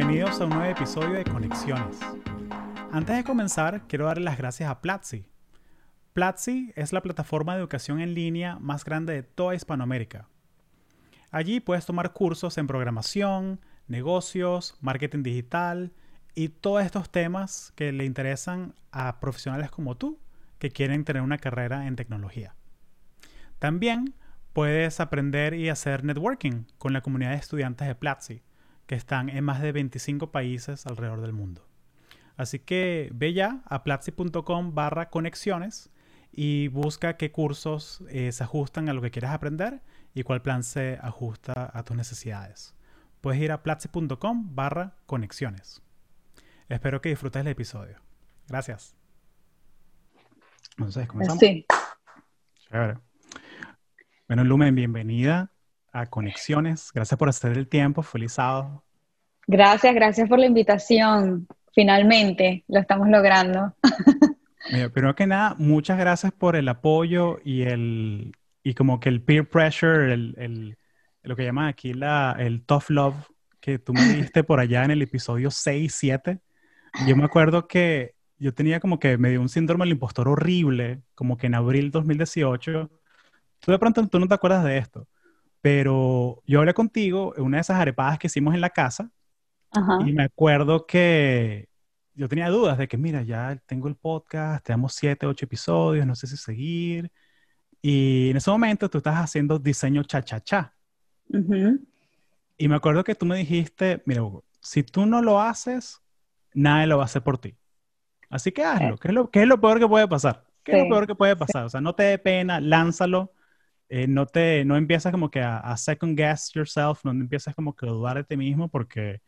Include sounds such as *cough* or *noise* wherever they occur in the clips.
bienvenidos a un nuevo episodio de Conexiones. Antes de comenzar, quiero darle las gracias a Platzi. Platzi es la plataforma de educación en línea más grande de toda Hispanoamérica. Allí puedes tomar cursos en programación, negocios, marketing digital y todos estos temas que le interesan a profesionales como tú que quieren tener una carrera en tecnología. También puedes aprender y hacer networking con la comunidad de estudiantes de Platzi, que están en más de 25 países alrededor del mundo. Así que ve ya a platzi.com barra conexiones y busca qué cursos eh, se ajustan a lo que quieres aprender y cuál plan se ajusta a tus necesidades. Puedes ir a platzi.com barra conexiones. Espero que disfrutes el episodio. Gracias. Entonces, comenzamos. Sí. Chévere. Bueno, Lumen, bienvenida a Conexiones. Gracias por hacer el tiempo. Feliz sábado. Gracias, gracias por la invitación. Finalmente, lo estamos logrando. *laughs* Mira, primero que nada, muchas gracias por el apoyo y el y como que el peer pressure, el, el lo que llaman aquí la, el tough love que tú me diste por allá en el episodio 6, 7. Yo me acuerdo que yo tenía como que me dio un síndrome del impostor horrible, como que en abril 2018 Tú de pronto tú no te acuerdas de esto, pero yo hablé contigo en una de esas arepadas que hicimos en la casa y me acuerdo que yo tenía dudas de que, mira, ya tengo el podcast, tenemos siete, ocho episodios, no sé si seguir. Y en ese momento tú estás haciendo diseño cha-cha-cha. Y me acuerdo que tú me dijiste, mira, Hugo, si tú no lo haces, nadie lo va a hacer por ti. Así que hazlo. ¿Qué es lo, qué es lo peor que puede pasar? ¿Qué es lo peor que puede pasar? O sea, no te dé pena, lánzalo. Eh, no te, no empiezas como que a, second guess yourself, no empiezas como que a dudar de ti mismo porque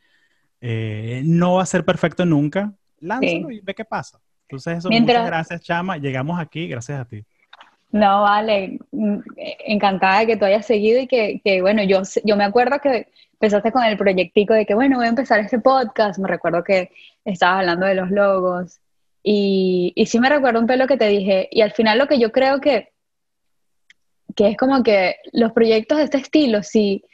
eh, no va a ser perfecto nunca. Lánzalo y ve qué pasa. Entonces, eso, muchas gracias, Chama. Llegamos aquí gracias a ti. No, vale, mm, encantada de que tú hayas seguido y que, que, bueno, yo, yo me acuerdo que empezaste con el proyectico de que, bueno, voy a empezar este podcast, me recuerdo que estabas hablando de los logos y, y sí me recuerdo un pelo que te dije, y al final lo que yo creo que, que es como que los proyectos de este estilo, si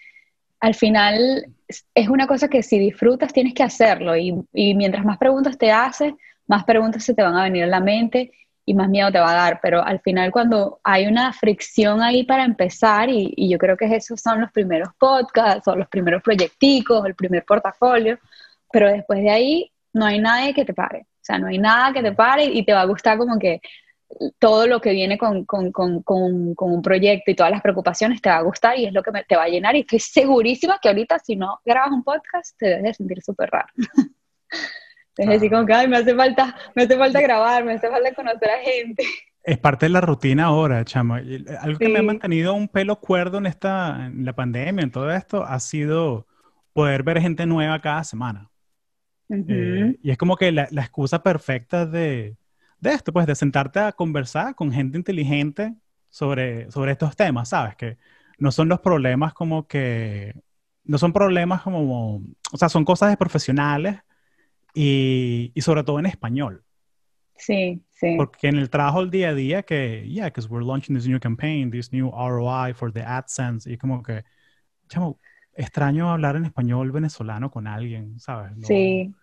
al final es una cosa que si disfrutas tienes que hacerlo y, mientras más preguntas te haces, más preguntas se te van a venir a la mente y más miedo te va a dar, pero al final cuando hay una fricción ahí para empezar, y, yo creo que esos son los primeros podcasts o los primeros proyecticos, el primer portafolio, pero después de ahí no hay nadie que te pare, o sea, no hay nada que te pare y te va a gustar como que todo lo que viene con, un proyecto y todas las preocupaciones te va a gustar y es lo que te va a llenar. Y estoy segurísima que ahorita, si no grabas un podcast, te debes de sentir súper raro. *laughs* es decir, como que, ay, me hace falta, me hace falta grabar, me hace falta conocer a gente. Es parte de la rutina ahora, chama. Algo que me ha mantenido un pelo cuerdo en esta, en la pandemia, en todo esto, ha sido poder ver gente nueva cada semana. Eh, y es como que la excusa perfecta de, de esto, pues de sentarte a conversar con gente inteligente sobre, sobre estos temas, ¿sabes? Que no son los problemas como que, no son problemas como, o sea, son cosas de profesionales y, y sobre todo en español. Sí, sí. Porque en el trabajo el día a día que, yeah, because we're launching this new campaign, this new ROI for the AdSense, y como que, chamo, extraño hablar en español venezolano con alguien, ¿sabes? sí.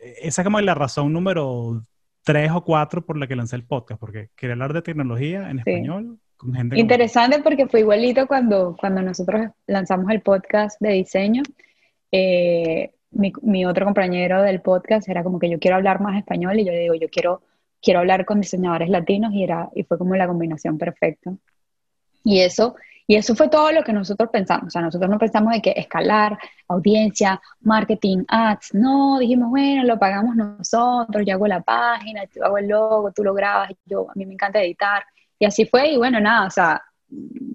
Esa es como la razón número tres o cuatro por la que lancé el podcast, porque quería hablar de tecnología en español con gente. Interesante porque fue igualito cuando, cuando nosotros lanzamos el podcast de diseño. Eh, mi, mi, otro compañero del podcast era como que yo quiero hablar más español y yo le digo, yo quiero, quiero hablar con diseñadores latinos y, era, y fue como la combinación perfecta. Y eso y eso fue todo lo que nosotros pensamos. O sea, nosotros no pensamos de que escalar, audiencia, marketing, ads. No, dijimos, bueno, lo pagamos nosotros, yo hago la página, yo hago el logo, tú lo grabas, yo, a mí me encanta editar. Y así fue, y bueno, nada, o sea,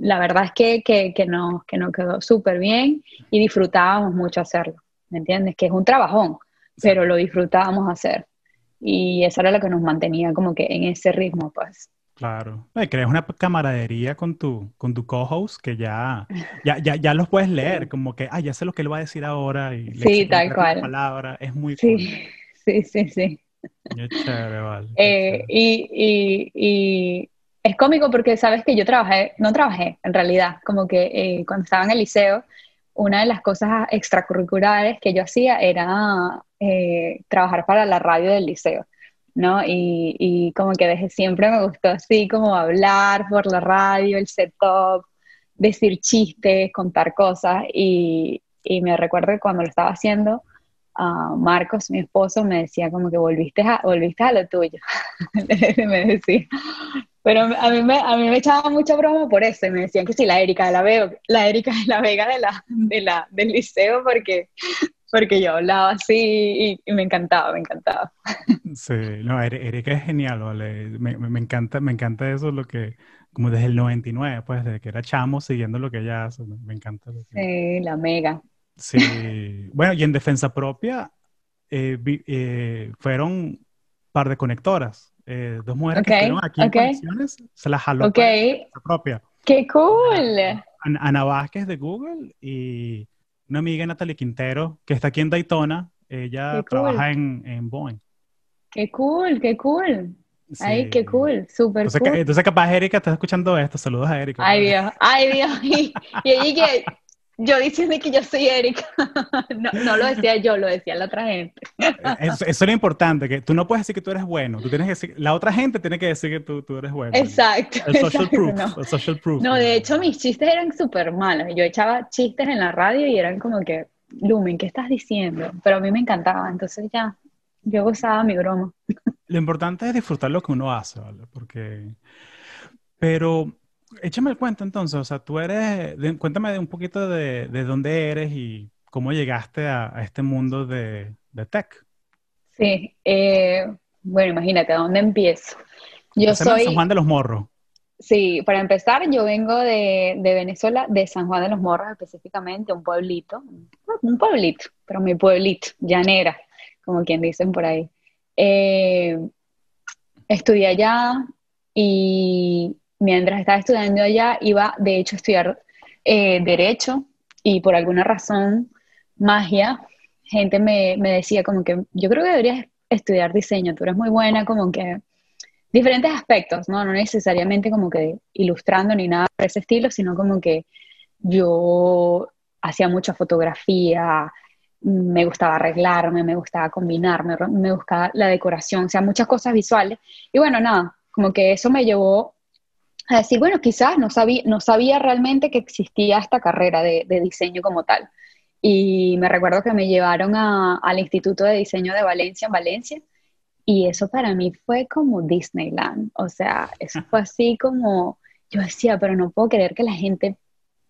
la verdad es que, que, que, nos, que nos quedó súper bien y disfrutábamos mucho hacerlo, ¿me entiendes? Que es un trabajón, pero lo disfrutábamos hacer. Y eso era lo que nos mantenía como que en ese ritmo, pues. Claro. creas una camaradería con tu, con tu co-host que ya, ya, ya, ya, los puedes leer, como que, ah, ya sé lo que él va a decir ahora. Y sí, tal cual. Palabra. Es muy sí, *laughs* sí, sí, sí. chévere, vale. Eh, y, y, y, es cómico porque sabes que yo trabajé, no trabajé en realidad, como que eh, cuando estaba en el liceo, una de las cosas extracurriculares que yo hacía era eh, trabajar para la radio del liceo. ¿No? Y, y, como que desde siempre me gustó así como hablar por la radio, el setup, decir chistes, contar cosas y, y me recuerdo que cuando lo estaba haciendo, uh, Marcos, mi esposo, me decía como que volviste a, volviste a lo tuyo, *laughs* me decía. Pero a mí, me, a mí me echaba mucha broma por eso, y me decían que sí, la Erika de la Vega, la Erika de la Vega de la, de la, del liceo, porque porque yo hablaba así y, me encantaba, me encantaba. Sí, no, Erika es genial, ¿vale? Me, me, encanta, me encanta eso, lo que, como desde el 99, pues, desde que era chamo, siguiendo lo que ella hace, me, encanta. Sí, la mega. Sí, bueno, y en defensa propia, eh, eh, fueron un par de conectoras, eh, dos mujeres que estuvieron aquí en conexiones, se las jaló okay. para propia. ¡Qué cool! Ana, Ana Vázquez de Google y una amiga, Natalie Quintero, que está aquí en Daytona. Ella trabaja en, en, Boeing. ¡Qué cool, qué cool! Ay, qué cool, súper entonces, cool. Entonces, capaz Erika está escuchando esto. Saludos a Erika. Ay, Dios, ay, Dios. *laughs* Y, y que yo diciendo que yo soy Erika. *laughs* No, no, lo decía yo, lo decía la otra gente. Eso, eso, es lo importante, que tú no puedes decir que tú eres bueno. Tú tienes que decir, la otra gente tiene que decir que tú, tú eres bueno. Exacto. El social exacto, proof. No. El social proof. no, de hecho, mis chistes eran súper malos. Yo echaba chistes en la radio y eran como que, Lumen, ¿qué estás diciendo? Pero a mí me encantaba. Entonces ya, yo gozaba mi broma. Lo importante es disfrutar lo que uno hace, ¿vale? Porque... Pero échame el cuento entonces, o sea, tú eres, de, cuéntame de un poquito de, de, dónde eres y cómo llegaste a, a este mundo de, de, tech. Sí, eh, bueno, imagínate, ¿a dónde empiezo? Yo Haceme soy... San Juan de los Morros. Sí, para empezar, yo vengo de, de, Venezuela, de San Juan de los Morros específicamente, un pueblito, un pueblito, pero mi pueblito, llanera, como quien dicen por ahí. Eh, estudié allá y mientras estaba estudiando allá, iba de hecho a estudiar eh, Derecho y por alguna razón, magia, gente me, me, decía como que yo creo que deberías estudiar diseño, tú eres muy buena como que diferentes aspectos, ¿no? No necesariamente como que ilustrando ni nada por ese estilo, sino como que yo hacía mucha fotografía, me gustaba arreglarme, me gustaba combinarme, me gustaba la decoración, o sea, muchas cosas visuales. Y bueno, nada, como que eso me llevó a decir, bueno, quizás no sabía, no sabía realmente que existía esta carrera de, diseño como tal. Y me recuerdo que me llevaron a, al Instituto de Diseño de Valencia, en Valencia, y eso para mí fue como Disneyland. O sea, eso fue así como, yo decía, pero no puedo creer que la gente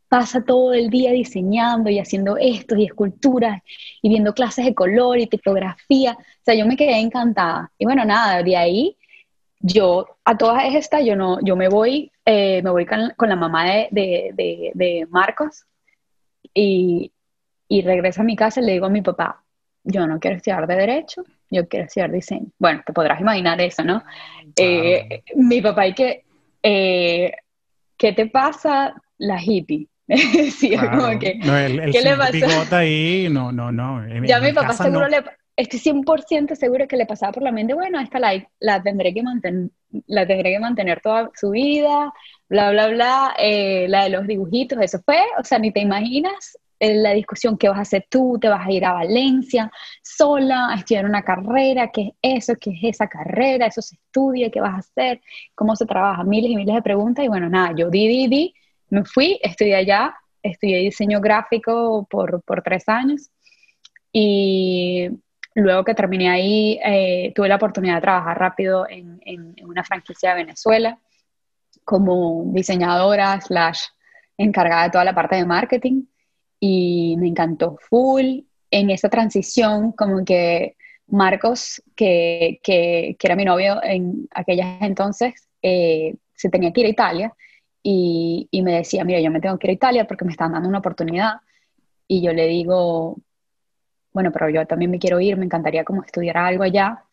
pasa todo el día diseñando y haciendo esto y esculturas y viendo clases de color y tipografía. O sea, yo me quedé encantada. Y bueno, nada, de ahí yo a todas estas, yo no, yo me voy, eh, me voy con, con, la mamá de, de, de, de Marcos y, y, regreso a mi casa y le digo a mi papá, yo no quiero estudiar de derecho, yo quiero estudiar diseño. Bueno, te podrás imaginar eso, ¿no? Wow. Eh, mi papá y que, eh, ¿qué te pasa la hippie? *laughs* sí, claro. como que, no, el, el ¿qué le pasa? ahí, no, no, no. En, ya en mi papá seguro no. le estoy 100% seguro que le pasaba por la mente, bueno, esta la, la, tendré, que mantener, la tendré que mantener toda su vida, bla, bla, bla, eh, la de los dibujitos, eso fue, o sea, ni te imaginas eh, la discusión que vas a hacer tú, te vas a ir a Valencia sola a estudiar una carrera, qué es eso, qué es esa carrera, eso se estudia, qué vas a hacer, cómo se trabaja, miles y miles de preguntas, y bueno, nada, yo di, di, di, me fui, estudié allá, estudié diseño gráfico por, por tres años, y Luego que terminé ahí, eh, tuve la oportunidad de trabajar rápido en, una franquicia de Venezuela como diseñadora slash encargada de toda la parte de marketing y me encantó full. En esa transición como que Marcos, que, que, que era mi novio en aquellas entonces, eh, se tenía que ir a Italia y, y me decía, mira, yo me tengo que ir a Italia porque me están dando una oportunidad y yo le digo, bueno, pero yo también me quiero ir, me encantaría como estudiar algo allá.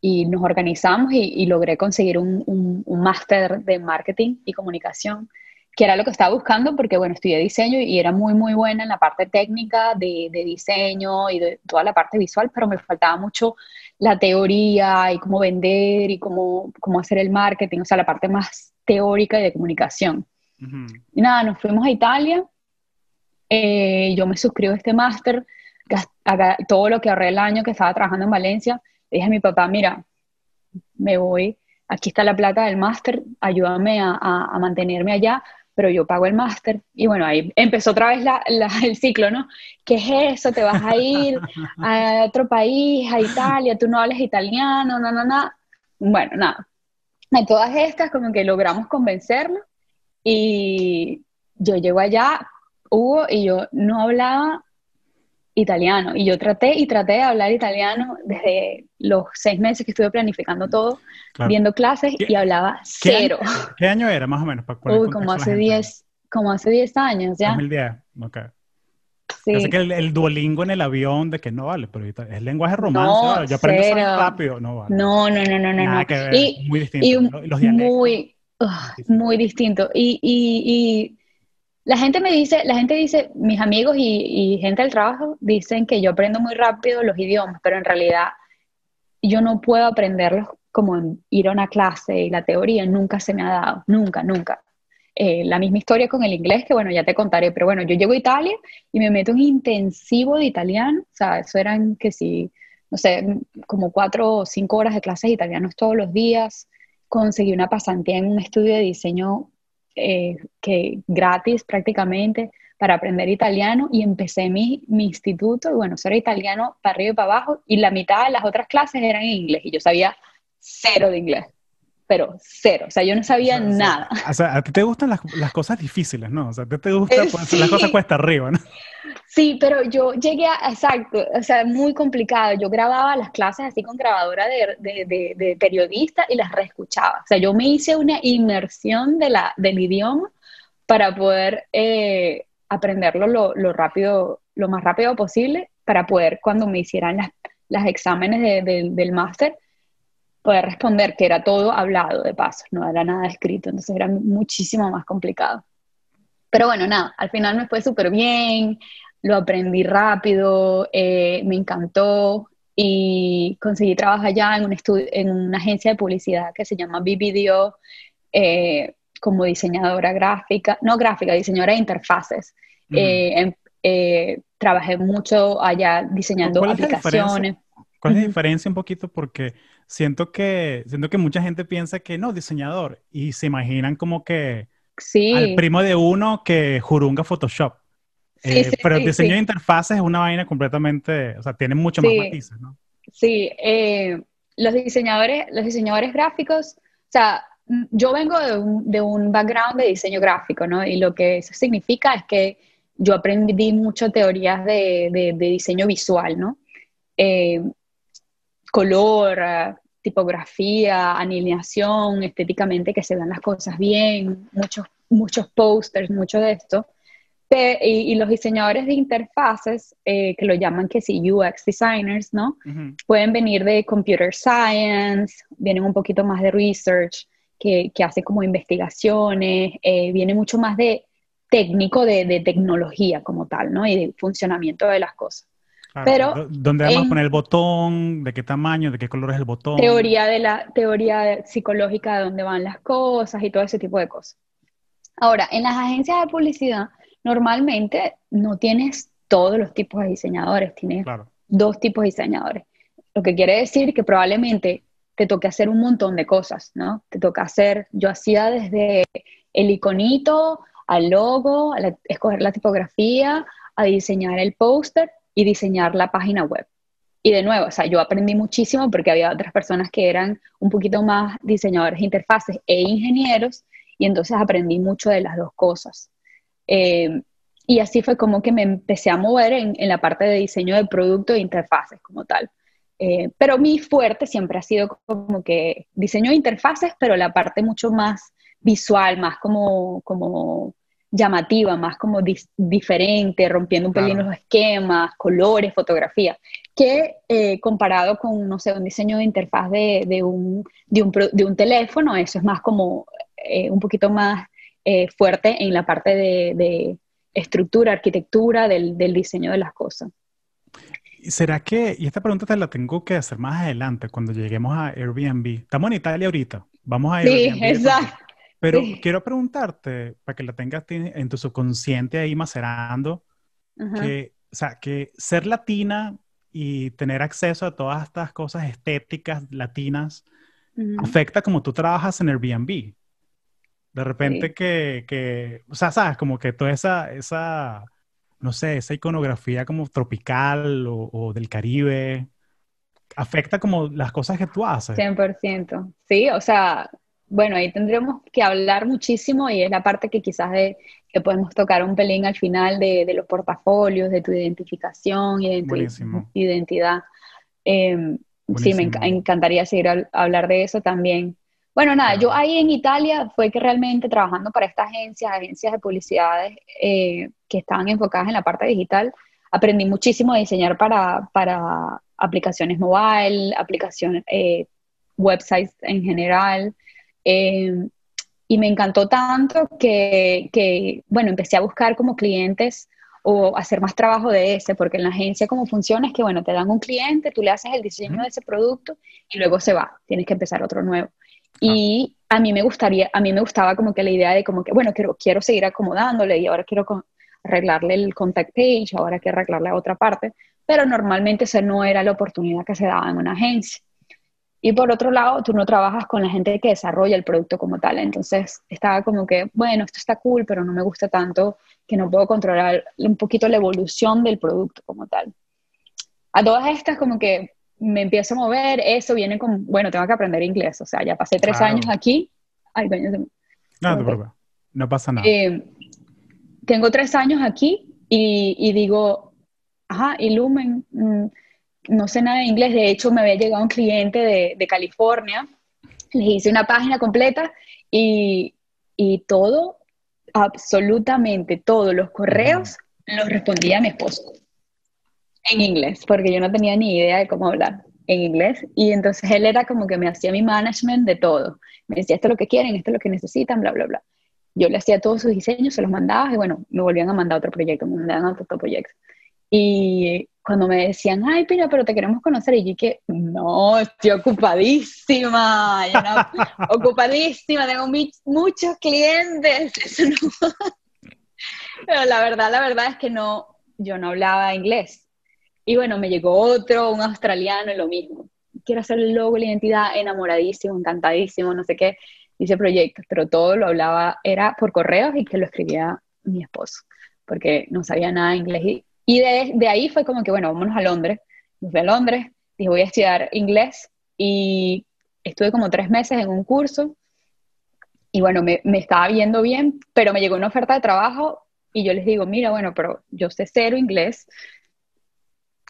Y nos organizamos y, y logré conseguir un, un, un máster de marketing y comunicación, que era lo que estaba buscando porque, bueno, estudié diseño y era muy, muy buena en la parte técnica de, de diseño y de toda la parte visual, pero me faltaba mucho la teoría y cómo vender y cómo, cómo hacer el marketing, o sea, la parte más teórica y de comunicación. Uh -huh. Y nada, nos fuimos a Italia eh, yo me suscribo a este máster, todo lo que ahorré el año que estaba trabajando en Valencia, le dije a mi papá, mira, me voy, aquí está la plata del máster, ayúdame a, a, mantenerme allá, pero yo pago el máster. Y bueno, ahí empezó otra vez la, el ciclo, ¿no? ¿Qué es eso? ¿Te vas a ir a otro país, a Italia? ¿Tú no hablas italiano? No, no, no. Bueno, nada. En todas estas como que logramos convencerlo y yo llego allá, Hugo, y yo no hablaba italiano. Y yo traté y traté de hablar italiano desde los seis meses que estuve planificando todo, viendo clases y hablaba cero. ¿qué año, era más o menos? Uy, como hace, diez, como hace 10 años ya. 2010, ok. Sí. que el, Duolingo en el avión de que no vale, pero es lenguaje romance, no, ya aprendes rápido, no vale. No, no, no, no, no. y, muy distinto. los muy, muy distinto. Y, y, y la gente me dice, la gente dice, mis amigos y, gente del trabajo dicen que yo aprendo muy rápido los idiomas, pero en realidad yo no puedo aprenderlos como ir a una clase y la teoría nunca se me ha dado, nunca, nunca. Eh, la misma historia con el inglés, que bueno, ya te contaré, pero bueno, yo llego a Italia y me meto en intensivo de italiano, o sea, eso eran que si, no sé, como cuatro o cinco horas de clases de italianos todos los días, conseguí una pasantía en un estudio de diseño eh, que gratis prácticamente para aprender italiano y empecé mi, mi instituto y bueno, eso era italiano para arriba y para abajo y la mitad de las otras clases eran en inglés y yo sabía cero de inglés, pero cero, o sea, yo no sabía nada. O sea, a ti te gustan las, las, cosas difíciles, ¿no? O sea, a ti te gusta eh, pues, las cosas cuesta arriba, ¿no? Sí, pero yo llegué a, exacto, o sea, muy complicado. Yo grababa las clases así con grabadora de, de, de, periodista y las reescuchaba. O sea, yo me hice una inmersión de la, del idioma para poder eh, aprenderlo lo, lo, rápido, lo más rápido posible, para poder cuando me hicieran las, las exámenes del máster, poder responder, que era todo hablado de paso, no era nada escrito, entonces era muchísimo más complicado. Pero bueno, nada, al final me fue súper bien, lo aprendí rápido, eh, me encantó y conseguí trabajar allá en, un en una agencia de publicidad que se llama BBDO eh, como diseñadora gráfica, no gráfica, diseñadora de interfaces. Eh, em, trabajé mucho allá diseñando aplicaciones. ¿Cuál es la diferencia un poquito? Porque siento que, siento que mucha gente piensa que no, diseñador, y se imaginan como que sí. al primo de uno que jurunga Photoshop. Eh, pero el diseño de interfaces es una vaina completamente, o sea, tiene mucho más matices, ¿no? Sí, eh, los diseñadores, los diseñadores gráficos, o sea, yo vengo de un, de un, background de diseño gráfico, ¿no? Y lo que eso significa es que yo aprendí mucho teorías de, de, diseño visual, ¿no? Eh, color, tipografía, alineación, estéticamente que se vean las cosas bien, muchos, muchos posters, mucho de esto y, los diseñadores de interfaces, eh, que lo llaman que sí, UX designers, ¿no? Pueden venir de computer science, vienen un poquito más de research, que, que hace como investigaciones, eh, viene mucho más de técnico de, de, tecnología como tal, ¿no? Y de funcionamiento de las cosas. Pero, ¿Dónde vamos a poner el botón? ¿De qué tamaño? ¿De qué color es el botón? Teoría de la teoría psicológica de dónde van las cosas y todo ese tipo de cosas. Ahora, en las agencias de publicidad, normalmente no tienes todos los tipos de diseñadores, tienes dos tipos de diseñadores. Lo que quiere decir que probablemente te toque hacer un montón de cosas, ¿no? Te toca hacer, yo hacía desde el iconito al logo, a escoger la tipografía, a diseñar el póster y diseñar la página web. Y de nuevo, o sea, yo aprendí muchísimo porque había otras personas que eran un poquito más diseñadores de interfaces e ingenieros, y entonces aprendí mucho de las dos cosas. Eh, y así fue como que me empecé a mover en, la parte de diseño de producto e interfaces como tal. Eh, pero mi fuerte siempre ha sido como que diseño de interfaces, pero la parte mucho más visual, más como, como llamativa, más como diferente, rompiendo un pelín los esquemas, colores, fotografía, que eh, comparado con, no sé, un diseño de interfaz de, de, un, de, un, de un, teléfono, eso es más como un poquito más eh, fuerte en la parte de, estructura, arquitectura del, diseño de las cosas. ¿Será que, y esta pregunta te la tengo que hacer más adelante, cuando lleguemos a Airbnb? Estamos en Italia ahorita, vamos a Airbnb. Sí, exacto. Pero quiero preguntarte, para que la tengas en tu subconsciente ahí macerando, que, o sea, que ser latina y tener acceso a todas estas cosas estéticas latinas afecta como tú trabajas en Airbnb. De repente que, que, o sea, sabes, como que toda esa, esa, no sé, esa iconografía como tropical o, o del Caribe, afecta como las cosas que tú haces. 100%. Sí, o sea, bueno, ahí tendremos que hablar muchísimo y es la parte que quizás de, que podemos tocar un pelín al final de, de los portafolios, de tu identificación, identidad. Eh, sí, me encantaría seguir a, hablar de eso también. Bueno, nada, yo ahí en Italia fue que realmente trabajando para estas agencias, agencias de publicidades eh, que estaban enfocadas en la parte digital, aprendí muchísimo a diseñar para, para aplicaciones mobile, aplicaciones, eh, websites en general. Eh, y me encantó tanto que, que, bueno, empecé a buscar como clientes o hacer más trabajo de ese, porque en la agencia como funciona es que, bueno, te dan un cliente, tú le haces el diseño de ese producto y luego se va, tienes que empezar otro nuevo. Y a mí me gustaría, a mí me gustaba como que la idea de como que, bueno, quiero, quiero seguir acomodándole y ahora quiero arreglarle el contact page, ahora quiero arreglarle a otra parte, pero normalmente esa no era la oportunidad que se daba en una agencia. Y por otro lado, tú no trabajas con la gente que desarrolla el producto como tal. Entonces estaba como que, bueno, esto está cool, pero no me gusta tanto que no puedo controlar un poquito la evolución del producto como tal. A todas estas como que me empiezo a mover, eso viene con, bueno, tengo que aprender inglés. O sea, ya pasé tres años aquí. Ay, coño, no, no pasa nada. Eh, tengo tres años aquí y, y digo, ajá, Illumen, mm, no sé nada de inglés, de hecho me había llegado un cliente de, de California, les hice una página completa y, y todo, absolutamente todos los correos los respondía mi esposo en inglés, porque yo no tenía ni idea de cómo hablar en inglés. Y entonces él era como que me hacía mi management de todo. Me decía, esto es lo que quieren, esto es lo que necesitan, bla, bla, bla. Yo le hacía todos sus diseños, se los mandaba y bueno, me volvían a mandar otro proyecto, me mandaban otro, otro proyecto. Y cuando me decían, ay, Pina, pero te queremos conocer, y yo que, no, estoy ocupadísima, *laughs* ocupadísima, tengo muchos clientes. *laughs* pero la verdad, la verdad es que no, yo no hablaba inglés. Y bueno, me llegó otro, un australiano, y lo mismo. Quiero hacer el logo, la identidad, enamoradísimo, encantadísimo, no sé qué. Hice proyectos, pero todo lo hablaba, era por correos y que lo escribía mi esposo, porque no sabía nada de inglés. Y y de, ahí fue como que, bueno, vámonos a Londres. Me fui a Londres, dije, voy a estudiar inglés y estuve como tres meses en un curso y bueno, me, me, estaba viendo bien, pero me llegó una oferta de trabajo y yo les digo, mira, bueno, pero yo sé cero inglés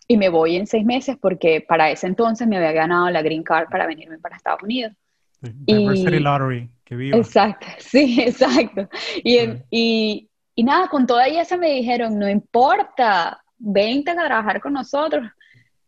y me voy en seis meses porque para ese entonces me había ganado la green card para venirme para Estados Unidos. Diversity Lottery, que viva. Exacto, *laughs* sí, exacto. Y, y, y nada, con toda esa me dijeron, no importa, vente a trabajar con nosotros,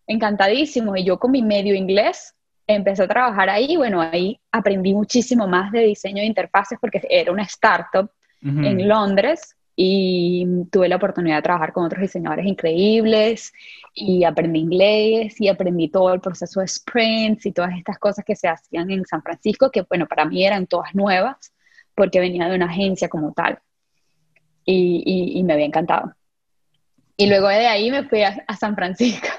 encantadísimo. Y yo con mi medio inglés empecé a trabajar ahí, bueno, ahí aprendí muchísimo más de diseño de interfaces porque era una startup en Londres y tuve la oportunidad de trabajar con otros diseñadores increíbles y aprendí inglés y aprendí todo el proceso de sprints y todas estas cosas que se hacían en San Francisco, que bueno, para mí eran todas nuevas porque venía de una agencia como tal y, me había encantado. Y luego de ahí me fui a, San Francisco. *laughs*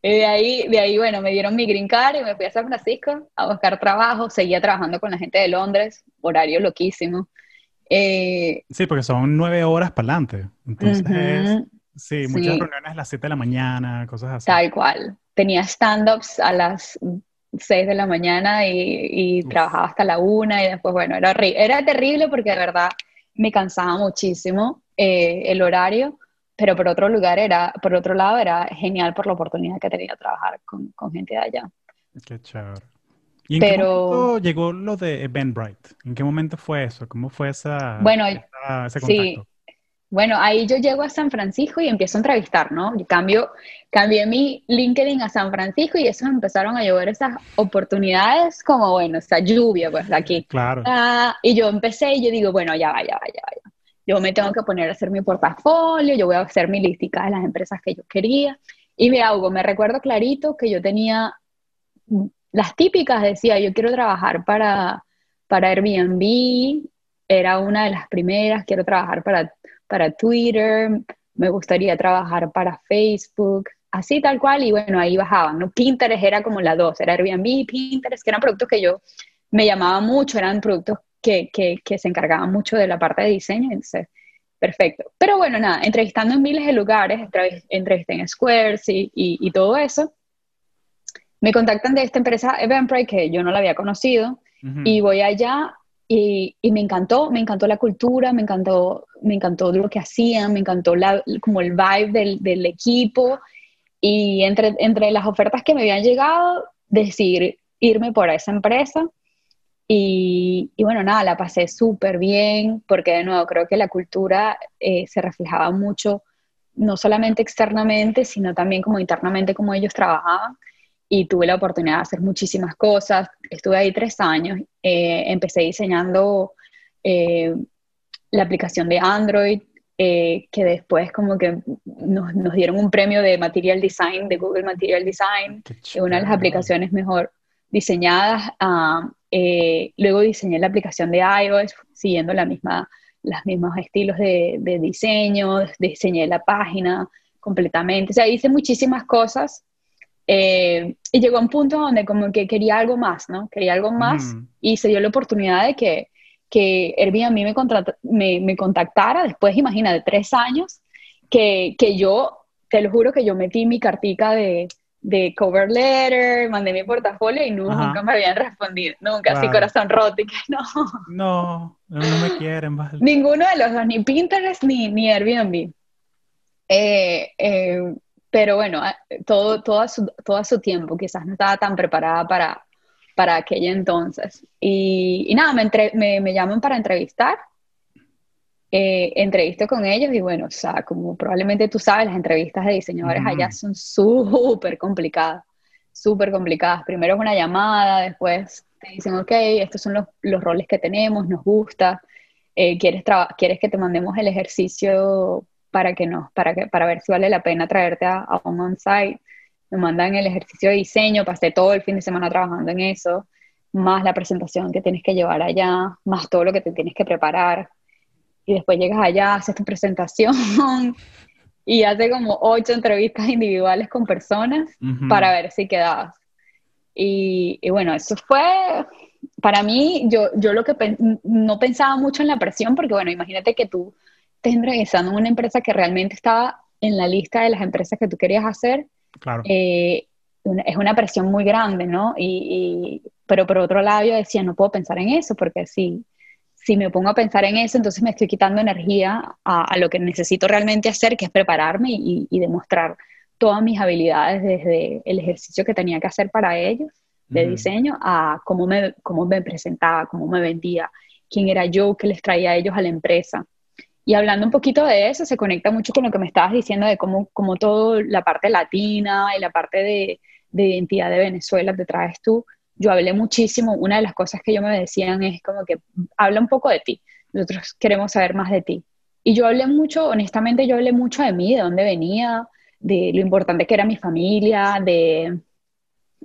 Y de ahí, de ahí, bueno, me dieron mi green card y me fui a San Francisco a buscar trabajo. Seguía trabajando con la gente de Londres, horario loquísimo. Eh, sí, porque son nueve horas para adelante. Entonces, sí, muchas reuniones a las siete de la mañana, cosas así. Tal cual. Tenía stand-ups a las seis de la mañana y, y trabajaba hasta la una y después, bueno, era, era terrible porque de verdad me cansaba muchísimo eh, el horario, pero por otro lugar era, por otro lado era genial por la oportunidad que tenía de trabajar con, con gente de allá. Qué chévere. ¿Y en qué momento llegó lo de Eventbrite? ¿En qué momento fue eso? ¿Cómo fue esa, bueno, ese contacto? Sí, bueno, ahí yo llego a San Francisco y empiezo a entrevistar, ¿no? Yo cambio, cambié mi LinkedIn a San Francisco y eso empezaron a llover esas oportunidades como, bueno, esa lluvia, pues, aquí. Claro. Ah, y yo empecé y yo digo, bueno, ya va, ya va, ya va, Yo me tengo que poner a hacer mi portafolio, yo voy a hacer mi listica de las empresas que yo quería. Y mira, Hugo, me recuerdo clarito que yo tenía las típicas, decía, yo quiero trabajar para, para Airbnb, era una de las primeras, quiero trabajar para para Twitter, me gustaría trabajar para Facebook, así tal cual, y bueno, ahí bajaban, ¿no? Pinterest era como la dos, era Airbnb, Pinterest, que eran productos que yo me llamaba mucho, eran productos que, que, se encargaban mucho de la parte de diseño, entonces, perfecto. Pero bueno, nada, entrevistando en miles de lugares, entrevisté en Squares y, y, todo eso, me contactan de esta empresa Eventbrite que yo no la había conocido, y voy allá y, y, me encantó, me encantó la cultura, me encantó, me encantó lo que hacían, me encantó la, como el vibe del, del equipo, y entre, entre las ofertas que me habían llegado, decidir irme por esa empresa. Y, y bueno, nada, la pasé súper bien, porque de nuevo creo que la cultura eh, se reflejaba mucho, no solamente externamente, sino también como internamente, como ellos trabajaban. Y tuve la oportunidad de hacer muchísimas cosas. Estuve ahí tres años, eh, empecé diseñando eh, la aplicación de Android, eh, que después como que nos, nos, dieron un premio de Material Design, de Google Material Design, una de las aplicaciones mejor diseñadas. Ah, luego diseñé la aplicación de iOS siguiendo la misma, los mismos estilos de, de, diseño, diseñé la página completamente, o sea, hice muchísimas cosas eh, y llegó a un punto donde como que quería algo más, ¿no? Quería algo más y se dio la oportunidad de que que Airbnb me, me, me contactara después, imagina, de tres años, que, que, yo, te lo juro que yo metí mi cartica de, de cover letter, mandé mi portafolio y nunca me habían respondido, nunca, así corazón roto y que no. No, no me quieren, vale. Ninguno de los dos, ni Pinterest ni, ni Airbnb. Eh, eh, pero bueno, todo, todo, a su, todo su tiempo, quizás no estaba tan preparada para, para aquella entonces. Y, nada, me, me, me, llaman para entrevistar. Eh, entrevisto con ellos y bueno, o sea, como probablemente tú sabes, las entrevistas de diseñadores allá son súper complicadas, súper complicadas. Primero es una llamada, después te dicen, ok, estos son los, los roles que tenemos, nos gusta, eh, ¿quieres, ¿quieres que te mandemos el ejercicio para, que nos, para, que, para ver si vale la pena traerte a, a un on-site? me mandan el ejercicio de diseño, pasé todo el fin de semana trabajando en eso, más la presentación que tienes que llevar allá, más todo lo que te tienes que preparar. Y después llegas allá, haces tu presentación *laughs* y haces como ocho entrevistas individuales con personas para ver si quedabas. Y, bueno, eso fue, para mí, yo, yo lo que no pensaba mucho en la presión, porque bueno, imagínate que tú estés entrevistando en una empresa que realmente estaba en la lista de las empresas que tú querías hacer Claro. Eh, es una presión muy grande, ¿no? Y, pero por otro lado yo decía, no puedo pensar en eso, porque si, si me pongo a pensar en eso, entonces me estoy quitando energía a, lo que necesito realmente hacer, que es prepararme y, demostrar todas mis habilidades desde el ejercicio que tenía que hacer para ellos de diseño a cómo me, cómo me presentaba, cómo me vendía, quién era yo, qué les traía a ellos a la empresa. Y hablando un poquito de eso, se conecta mucho con lo que me estabas diciendo de cómo, cómo toda la parte latina y la parte de, de identidad de Venezuela te traes tú. Yo hablé muchísimo, una de las cosas que yo me decían es como que habla un poco de ti, nosotros queremos saber más de ti. Y yo hablé mucho, honestamente yo hablé mucho de mí, de dónde venía, de lo importante que era mi familia, de,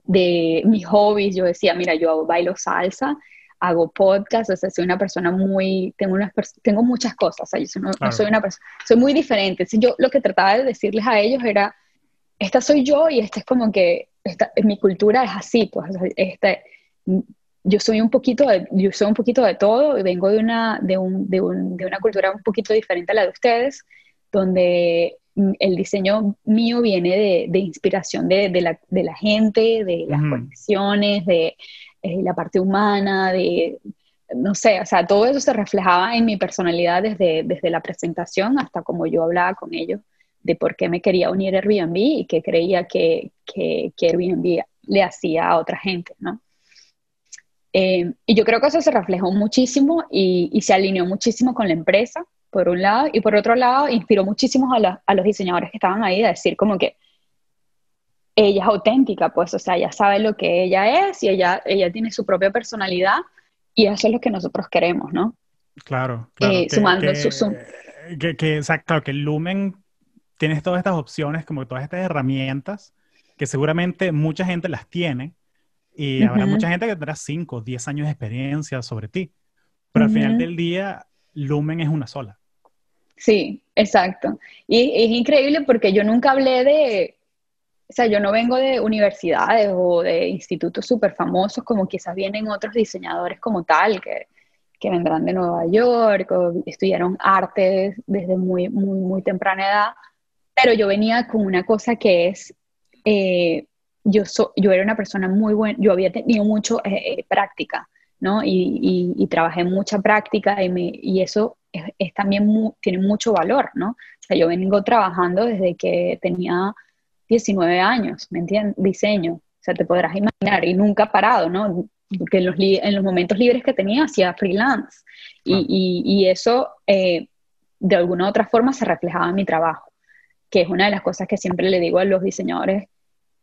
de mis hobbies. Yo decía, mira, yo bailo salsa hago podcast, o sea, soy una persona muy, tengo, unas, tengo muchas cosas, o sea, yo no, soy una persona, soy muy diferente. yo lo que trataba de decirles a ellos era, esta soy yo y esta es como que, esta, mi cultura es así, pues, este, yo soy un poquito de, yo soy un poquito de todo y vengo de una, de, un, de, un, de una cultura un poquito diferente a la de ustedes, donde el diseño mío viene de, de inspiración de, de, la, de, la, gente, de las conexiones, de eh, la parte humana, de, no sé, o sea, todo eso se reflejaba en mi personalidad desde, desde la presentación hasta como yo hablaba con ellos de por qué me quería unir a Airbnb y qué creía que, que, Airbnb le hacía a otra gente, ¿no? Eh, y yo creo que eso se reflejó muchísimo y, y, se alineó muchísimo con la empresa, por un lado, y por otro lado, inspiró muchísimo a, a los diseñadores que estaban ahí a decir como que, ella es auténtica, pues, o sea, ella sabe lo que ella es y ella, ella tiene su propia personalidad y eso es lo que nosotros queremos, ¿no? Claro, claro. Eh, sumando su zoom. Que, que, exacto, que Lumen tienes todas estas opciones, como todas estas herramientas, que seguramente mucha gente las tiene y habrá mucha gente que tendrá 5, 10 años de experiencia sobre ti, pero al final del día, Lumen es una sola. Sí, exacto. Y es increíble porque yo nunca hablé de, o sea, yo no vengo de universidades o de institutos súper famosos como quizás vienen otros diseñadores como tal, que, que vendrán de Nueva York o estudiaron arte desde muy, muy, muy temprana edad, pero yo venía con una cosa que es, eh, yo, yo era una persona muy buena, yo había tenido mucho eh, eh, práctica, ¿no? Y, y, trabajé mucha práctica y, me, y eso es, también tiene mucho valor, ¿no? O sea, yo vengo trabajando desde que tenía 19 años, ¿me entiendes? Diseño, o sea, te podrás imaginar, y nunca parado, ¿no? Porque en los, en los momentos libres que tenía hacía freelance, y, y, eso eh, de alguna u otra forma se reflejaba en mi trabajo, que es una de las cosas que siempre le digo a los diseñadores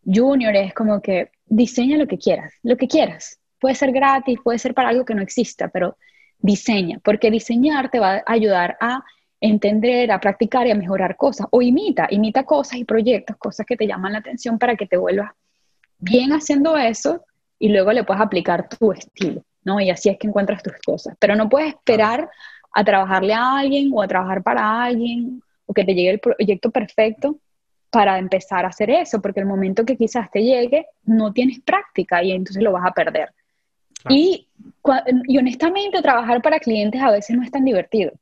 juniors, es como que diseña lo que quieras, lo que quieras. Puede ser gratis, puede ser para algo que no exista, pero diseña, porque diseñar te va a ayudar a entender, a practicar y a mejorar cosas. O imita, imita cosas y proyectos, cosas que te llaman la atención para que te vuelvas bien haciendo eso y luego le puedes aplicar tu estilo, ¿no? Y así es que encuentras tus cosas. Pero no puedes esperar a trabajarle a alguien o a trabajar para alguien o que te llegue el proyecto perfecto para empezar a hacer eso, porque el momento que quizás te llegue no tienes práctica y entonces lo vas a perder. Y, y honestamente trabajar para clientes a veces no es tan divertido.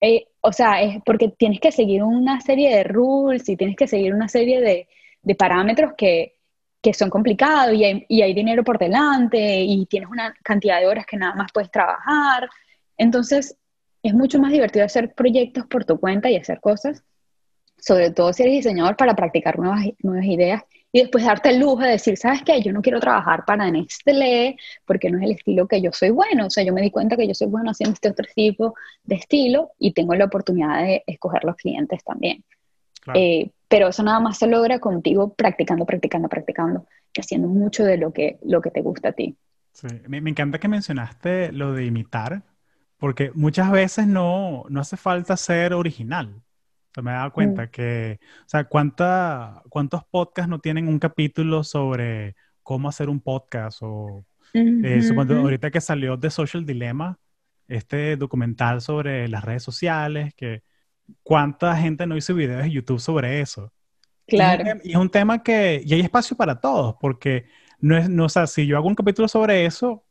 Eh, o sea, es porque tienes que seguir una serie de rules y tienes que seguir una serie de, parámetros que, que, son complicados y hay, y hay, dinero por delante y tienes una cantidad de horas que nada más puedes trabajar. Entonces, es mucho más divertido hacer proyectos por tu cuenta y hacer cosas, sobre todo si eres diseñador para practicar nuevas ideas y después darte el lujo de decir, ¿sabes qué? Yo no quiero trabajar para Nestlé porque no es el estilo que yo soy bueno. O sea, yo me di cuenta que yo soy bueno haciendo este otro tipo de estilo y tengo la oportunidad de escoger los clientes también. Eh, pero eso nada más se logra contigo practicando, practicando, practicando, y haciendo mucho de lo que, lo que te gusta a ti. Sí. Me, me encanta que mencionaste lo de imitar, porque muchas veces no, no hace falta ser original me he dado cuenta mm. que, o sea, ¿cuánta, ¿cuántos podcasts no tienen un capítulo sobre cómo hacer un podcast? O eh, ahorita que salió The Social Dilemma, este documental sobre las redes sociales, que cuánta gente no hizo videos en YouTube sobre eso. Claro. Y es un tema que, y hay espacio para todos, porque no es, no, o sea, si yo hago un capítulo sobre eso,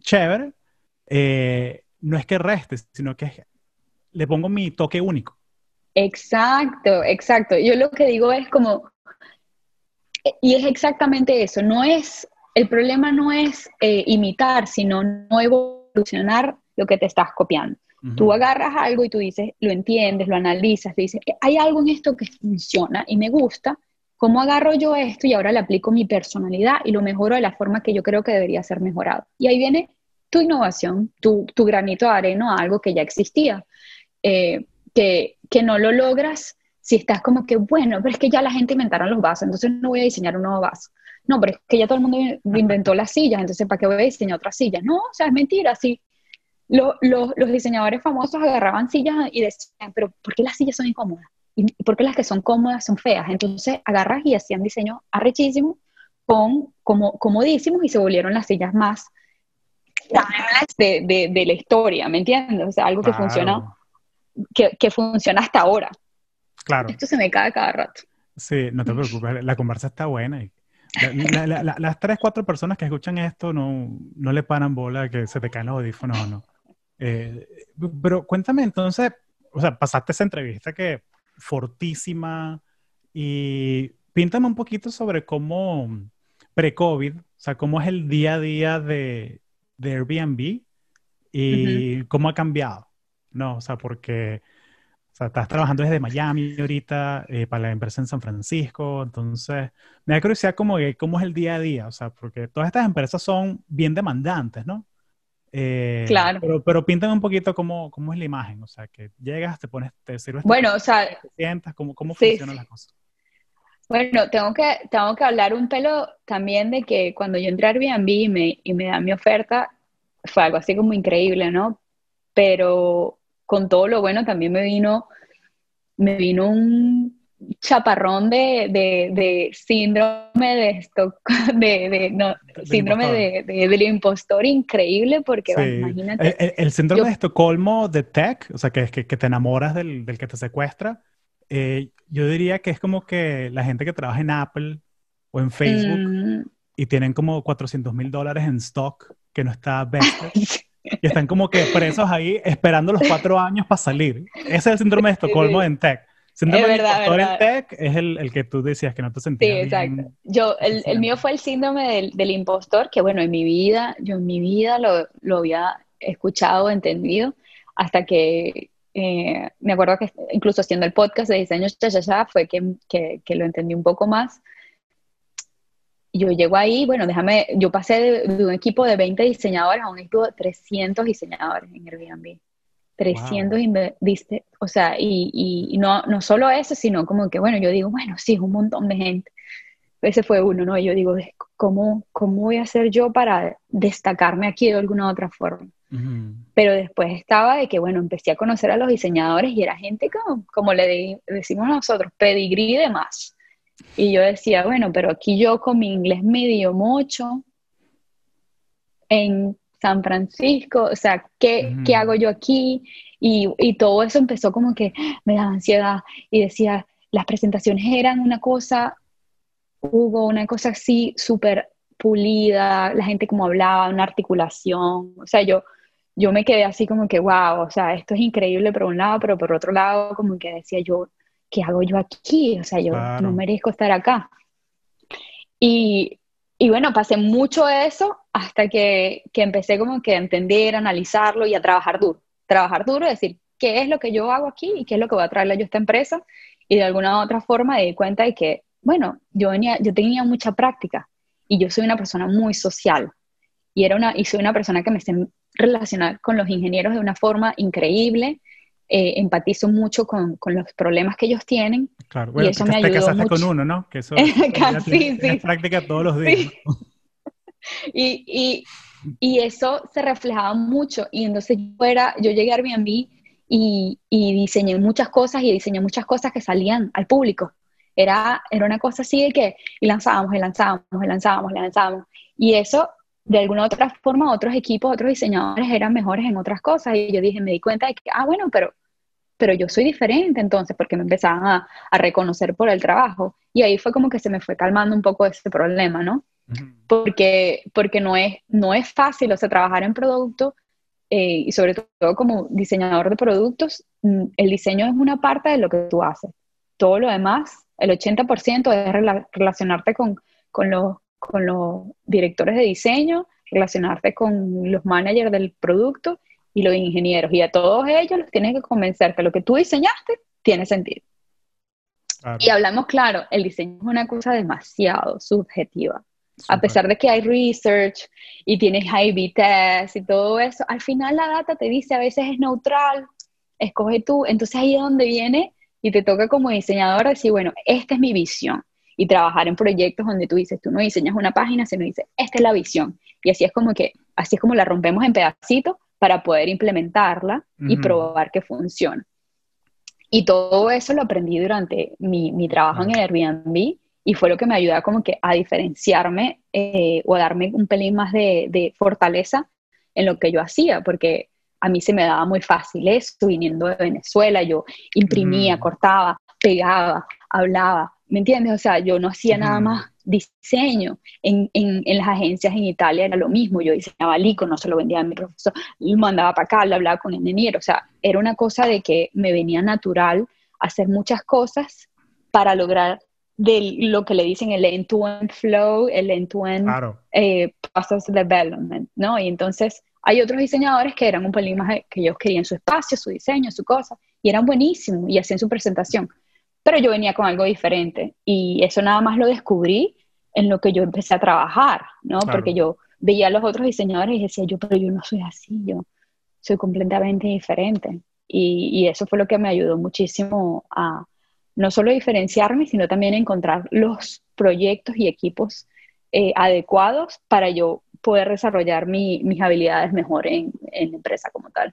chévere, eh, no es que reste, sino que le pongo mi toque único. Exacto, exacto. Yo lo que digo es como, y es exactamente eso, no es, el problema no es eh, imitar, sino no evolucionar lo que te estás copiando. Tú agarras algo y tú dices, lo entiendes, lo analizas, dices, hay algo en esto que funciona y me gusta, ¿cómo agarro yo esto y ahora le aplico mi personalidad y lo mejoro de la forma que yo creo que debería ser mejorado? Y ahí viene tu innovación, tu, tu granito de arena a algo que ya existía. Eh, que, que no lo logras si estás como que, bueno, pero es que ya la gente inventaron los vasos, entonces no voy a diseñar un nuevo vaso. No, pero es que ya todo el mundo inventó las sillas, entonces ¿para qué voy a diseñar otras sillas? No, o sea, es mentira, sí. los diseñadores famosos agarraban sillas y decían, pero ¿por qué las sillas son incómodas? ¿Y por qué las que son cómodas son feas? Entonces agarras y hacían diseño arrechísimo con como, comodísimos y se volvieron las sillas más de, de, de la historia, ¿me entiendes? O sea, algo que funciona que, funciona hasta ahora. Claro. Esto se me cae cada rato. Sí, no te preocupes, la conversa está buena. Y las tres, cuatro personas que escuchan esto no, no le paran bola que se te caen los audífonos o no. Eh, pero cuéntame entonces, o sea, pasaste esa entrevista que fortísima y píntame un poquito sobre cómo pre-COVID, o sea, cómo es el día a día de, de Airbnb y cómo ha cambiado. No, o sea, porque o sea, estás trabajando desde Miami ahorita eh, para la empresa en San Francisco, entonces me da curiosidad como cómo es el día a día, o sea, porque todas estas empresas son bien demandantes, ¿no? Eh, claro. Pero, pero píntame un poquito cómo, cómo es la imagen, o sea, que llegas, te pones, te sirves. Bueno, o sea. Te sientas, cómo, cómo funcionan las cosas. Bueno, tengo que, tengo que hablar un pelo también de que cuando yo entré a Airbnb y me, y me dan mi oferta, fue algo así como increíble, ¿no? Pero con todo lo bueno también me vino, me vino un, chaparrón de, de, síndrome de stock, *laughs* de, no, síndrome de, del impostor increíble, porque imagínate. El, síndrome de Estocolmo de tech, o sea, que, que, que te enamoras del, del, que te secuestra, eh, yo diría que es como que la gente que trabaja en Apple o en Facebook mm. y tienen como 400 mil dólares en stock que no está vested. *laughs* y están como que presos ahí esperando los cuatro años para salir. Ese es el síndrome de Estocolmo en tech. Síndrome de en tech es el, el, que tú decías que no te sentías Sí, exacto. Yo, el, el, mío fue el síndrome del, del, impostor, que bueno, en mi vida, yo en mi vida lo, lo había escuchado, entendido, hasta que eh, me acuerdo que incluso haciendo el podcast de diseño ya, ya, ya, fue que, que, que, lo entendí un poco más. Yo llego ahí, bueno, déjame, yo pasé de, un equipo de 20 diseñadores a un equipo de 300 diseñadores en Airbnb. 300 viste, o sea, y, y, no, no solo eso, sino como que, bueno, yo digo, bueno, sí, es un montón de gente. Ese fue uno, ¿no? Y yo digo, ¿cómo, ¿cómo voy a hacer yo para destacarme aquí de alguna otra forma? Pero después estaba de que, bueno, empecé a conocer a los diseñadores y era gente como, como le decimos nosotros, pedigrí de más. Y yo decía, bueno, pero aquí yo con mi inglés medio mucho, en San Francisco, o sea, ¿qué, ¿qué hago yo aquí? Y, y, todo eso empezó como que me daba ansiedad y decía, las presentaciones eran una cosa, hubo una cosa así súper pulida, la gente como hablaba, una articulación, o sea, yo, yo me quedé así como que, wow, o sea, esto es increíble por un lado, pero por otro lado como que decía yo, ¿qué hago yo aquí? O sea, yo no merezco estar acá. Y, y bueno, pasé mucho eso hasta que, que, empecé como que a entender, a analizarlo y a trabajar duro. Trabajar duro, decir, ¿qué es lo que yo hago aquí y qué es lo que voy a traerle yo a esta empresa? Y de alguna u otra forma me di cuenta de que, bueno, yo, venía, yo tenía mucha práctica y yo soy una persona muy social. Y, era una, y soy una persona que me sé relacionar con los ingenieros de una forma increíble. Eh, empatizo mucho con, con, los problemas que ellos tienen. Claro, bueno, y eso me ayudó te casaste con uno, ¿no? Que eso *laughs* sí, sí. práctica todos los días. *laughs* *laughs* y, y, y, eso se reflejaba mucho. Y entonces yo, era, yo llegué a Airbnb y, y diseñé muchas cosas y diseñé muchas cosas que salían al público. Era, era una cosa así de que y lanzábamos, y lanzábamos, y lanzábamos, y lanzábamos. Y eso de alguna otra forma otros equipos, otros diseñadores eran mejores en otras cosas y yo dije, me di cuenta de que, ah, bueno, pero, pero yo soy diferente entonces porque me empezaban a, a reconocer por el trabajo y ahí fue como que se me fue calmando un poco ese problema, ¿no? Porque, porque no, es, no es fácil, o sea, trabajar en producto eh, y sobre todo como diseñador de productos, mm, el diseño es una parte de lo que tú haces. Todo lo demás, el 80% es relacionarte con, con los con los directores de diseño, relacionarte con los managers del producto y los ingenieros. Y a todos ellos los tienes que convencer que lo que tú diseñaste tiene sentido. Y hablamos claro, el diseño es una cosa demasiado subjetiva. A pesar de que hay research y tienes high test y todo eso, al final la data te dice a veces es neutral, escoge tú. Entonces ahí es donde viene y te toca como diseñador decir, bueno, esta es mi visión y trabajar en proyectos donde tú dices, tú no diseñas una página, sino dices, esta es la visión. Y así es como que, así es como la rompemos en pedacitos para poder implementarla y probar que funciona. Y todo eso lo aprendí durante mi, mi trabajo en el Airbnb y fue lo que me ayudó como que a diferenciarme eh, o a darme un pelín más de, de, fortaleza en lo que yo hacía, porque a mí se me daba muy fácil eso, viniendo de Venezuela, yo imprimía, cortaba, pegaba, hablaba, ¿Me entiendes? O sea, yo no hacía nada más diseño. En, en, en, las agencias en Italia era lo mismo. Yo diseñaba el no se lo vendía a mi profesor, lo mandaba para acá, lo hablaba con el ingeniero. O sea, era una cosa de que me venía natural hacer muchas cosas para lograr de lo que le dicen el end-to-end flow, el end-to-end eh, process development, ¿no? Y entonces hay otros diseñadores que eran un pelín más que ellos querían su espacio, su diseño, su cosa, y eran buenísimos y hacían su presentación pero yo venía con algo diferente y eso nada más lo descubrí en lo que yo empecé a trabajar, ¿no? Porque yo veía a los otros diseñadores y decía yo, pero yo no soy así, yo soy completamente diferente. Y, eso fue lo que me ayudó muchísimo a no solo diferenciarme, sino también encontrar los proyectos y equipos eh, adecuados para yo poder desarrollar mis habilidades mejor en, en la empresa como tal.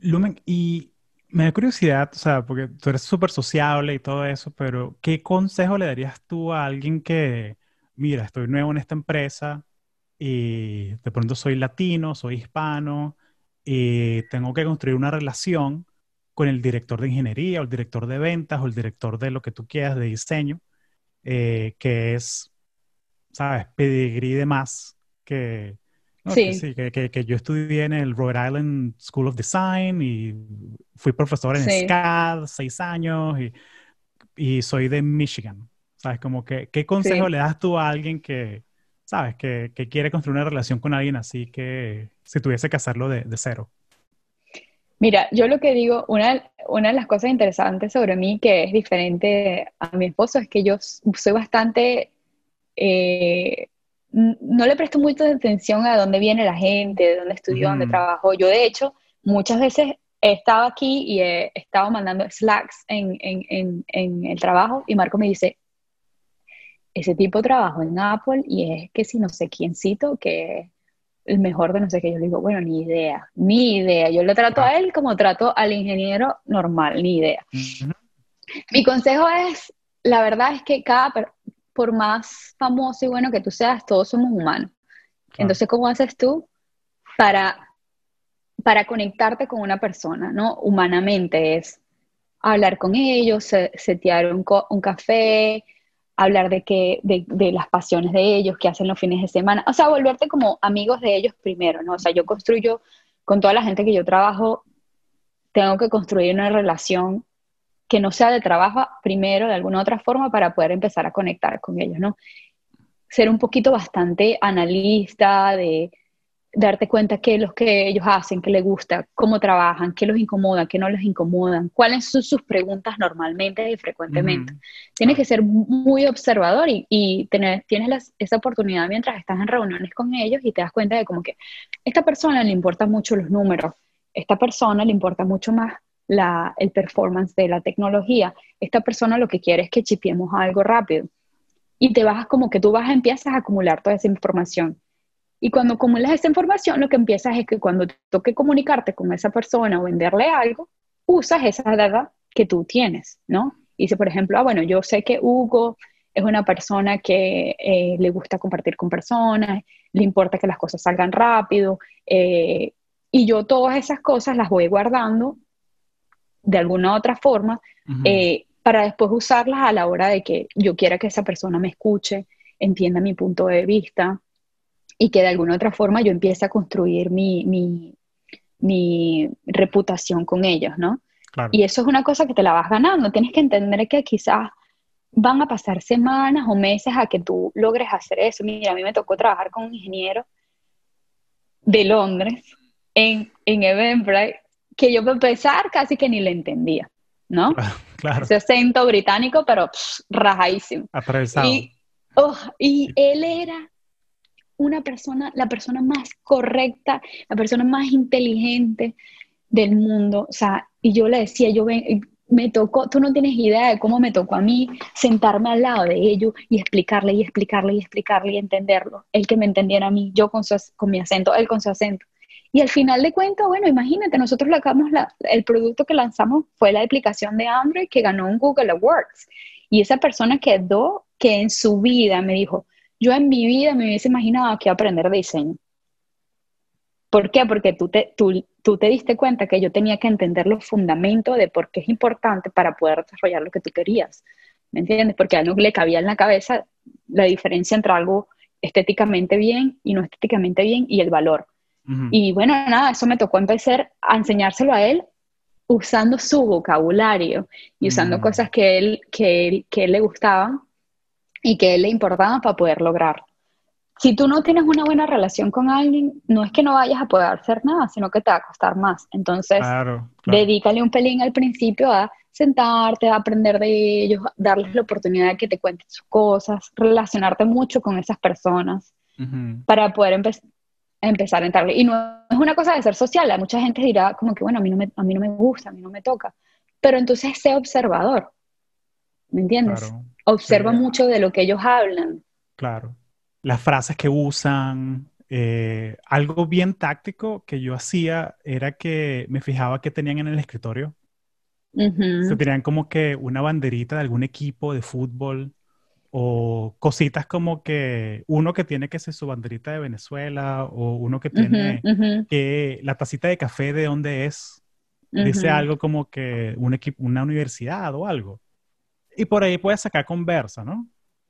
Lumen, y me da curiosidad, o sea, porque tú eres súper sociable y todo eso, pero ¿qué consejo le darías tú a alguien que, mira, estoy nuevo en esta empresa y de pronto soy latino, soy hispano y tengo que construir una relación con el director de ingeniería o el director de ventas o el director de lo que tú quieras de diseño, eh, que es, ¿sabes? Pedigrí de más que, sí, que, que, que, yo estudié en el Rhode Island School of Design y fui profesor en SCAD seis años y, y, soy de Michigan. ¿Sabes? Como que, ¿qué consejo le das tú a alguien que, ¿sabes? Que, que, quiere construir una relación con alguien así que si tuviese que hacerlo de, de cero. Mira, yo lo que digo, una, una de las cosas interesantes sobre mí que es diferente a mi esposo es que yo soy bastante eh, no le presto mucha atención a dónde viene la gente, de dónde estudió, dónde trabajó. Yo, de hecho, muchas veces he estado aquí y he estado mandando slacks en, el trabajo y Marco me dice, ese tipo trabajo en Apple y es que si no sé quiéncito, que es el mejor de no sé qué. Yo le digo, bueno, ni idea, ni idea. Yo le trato a él como trato al ingeniero normal, ni idea. Mi consejo es, la verdad es que cada, por más famoso y bueno que tú seas, todos somos humanos. Entonces, ¿cómo haces tú para, para conectarte con una persona, ¿no? Humanamente es hablar con ellos, setear un, un café, hablar de, que, de, de, las pasiones de ellos, qué hacen los fines de semana, o sea, volverte como amigos de ellos primero, ¿no? O sea, yo construyo con toda la gente que yo trabajo, tengo que construir una relación que no sea de trabajo primero de alguna otra forma para poder empezar a conectar con ellos, ¿no? Ser un poquito bastante analista, de darte cuenta qué es lo que ellos hacen, qué les gusta, cómo trabajan, qué los incomoda, qué no les incomodan, cuáles son sus preguntas normalmente y frecuentemente. Tienes que ser muy observador y, tener, tienes esa oportunidad mientras estás en reuniones con ellos y te das cuenta de como que esta persona le importan mucho los números, esta persona le importa mucho más la, el performance de la tecnología. Esta persona lo que quiere es que chipiemos algo rápido. Y te vas como que tú vas empiezas a acumular toda esa información. Y cuando acumulas esa información, lo que empiezas es que cuando toque comunicarte con esa persona o venderle algo, usas esa data que tú tienes, ¿no? Dice, por ejemplo, ah, bueno, yo sé que Hugo es una persona que eh, le gusta compartir con personas, le importa que las cosas salgan rápido, eh, y yo todas esas cosas las voy guardando de alguna otra forma, eh, para después usarlas a la hora de que yo quiera que esa persona me escuche, entienda mi punto de vista y que de alguna otra forma yo empiece a construir mi, mi, mi reputación con ellos, ¿no? Y eso es una cosa que te la vas ganando. Tienes que entender que quizás van a pasar semanas o meses a que tú logres hacer eso. Mira, a mí me tocó trabajar con un ingeniero de Londres en, en Eventbrite que yo para empezar casi que ni le entendía, ¿no? *laughs* Claro. Ese acento británico, pero rajadísimo. Y, oh, y él era una persona, la persona más correcta, la persona más inteligente del mundo. O sea, y yo le decía, yo me tocó, tú no tienes idea de cómo me tocó a mí sentarme al lado de ellos y explicarle y explicarle y explicarle y entenderlo. Él que me entendiera a mí, yo con, con mi acento, él con su acento. Y al final de cuentas, bueno, imagínate, nosotros sacamos la, el producto que lanzamos fue la aplicación de Android que ganó un Google Awards. Y esa persona quedó que en su vida me dijo, yo en mi vida me hubiese imaginado que aprender diseño. ¿Por qué? Porque tú te, diste cuenta que yo tenía que entender los fundamentos de por qué es importante para poder desarrollar lo que tú querías. ¿Me entiendes? Porque a no le cabía en la cabeza la diferencia entre algo estéticamente bien y no estéticamente bien y el valor. Y bueno, nada, eso me tocó empezar a enseñárselo a él usando su vocabulario y usando mm. cosas que él, que, que él le gustaban y que él le importaban para poder lograrlo. Si tú no tienes una buena relación con alguien, no es que no vayas a poder hacer nada, sino que te va a costar más. Entonces, dedícale un pelín al principio a sentarte, a aprender de ellos, darles la oportunidad de que te cuenten sus cosas, relacionarte mucho con esas personas para poder empezar a entrarle. Y no es una cosa de ser social, mucha gente dirá como que, bueno, a mí no me, a mí no me gusta, a mí no me toca, pero entonces sé observador, ¿me entiendes? Observa mucho de lo que ellos hablan. Claro. Las frases que usan, eh, algo bien táctico que yo hacía era que me fijaba qué tenían en el escritorio se tenían como que una banderita de algún equipo de fútbol o cositas como que uno que tiene que ser su banderita de Venezuela o uno que tiene que la tacita de café de dónde es, dice algo como que un equipo, una universidad o algo. Y por ahí puedes sacar conversa, ¿no?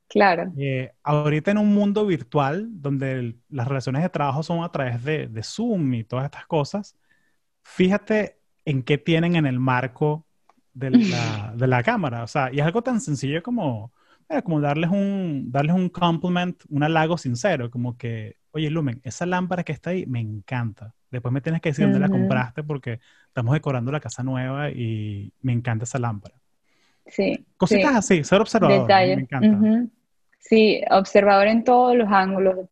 Claro. Eh, ahorita en un mundo virtual donde las relaciones de trabajo son a través de, de Zoom y todas estas cosas, fíjate en qué tienen en el marco de la, *laughs* de la cámara. O sea, y es algo tan sencillo como era como darles un, darles un compliment, un halago sincero, como que, oye, Lumen, esa lámpara que está ahí me encanta. Después me tienes que decir dónde la compraste porque estamos decorando la casa nueva y me encanta esa lámpara. Sí. Cositas así, ser observador. Me encanta. Sí, observador en todos los ángulos.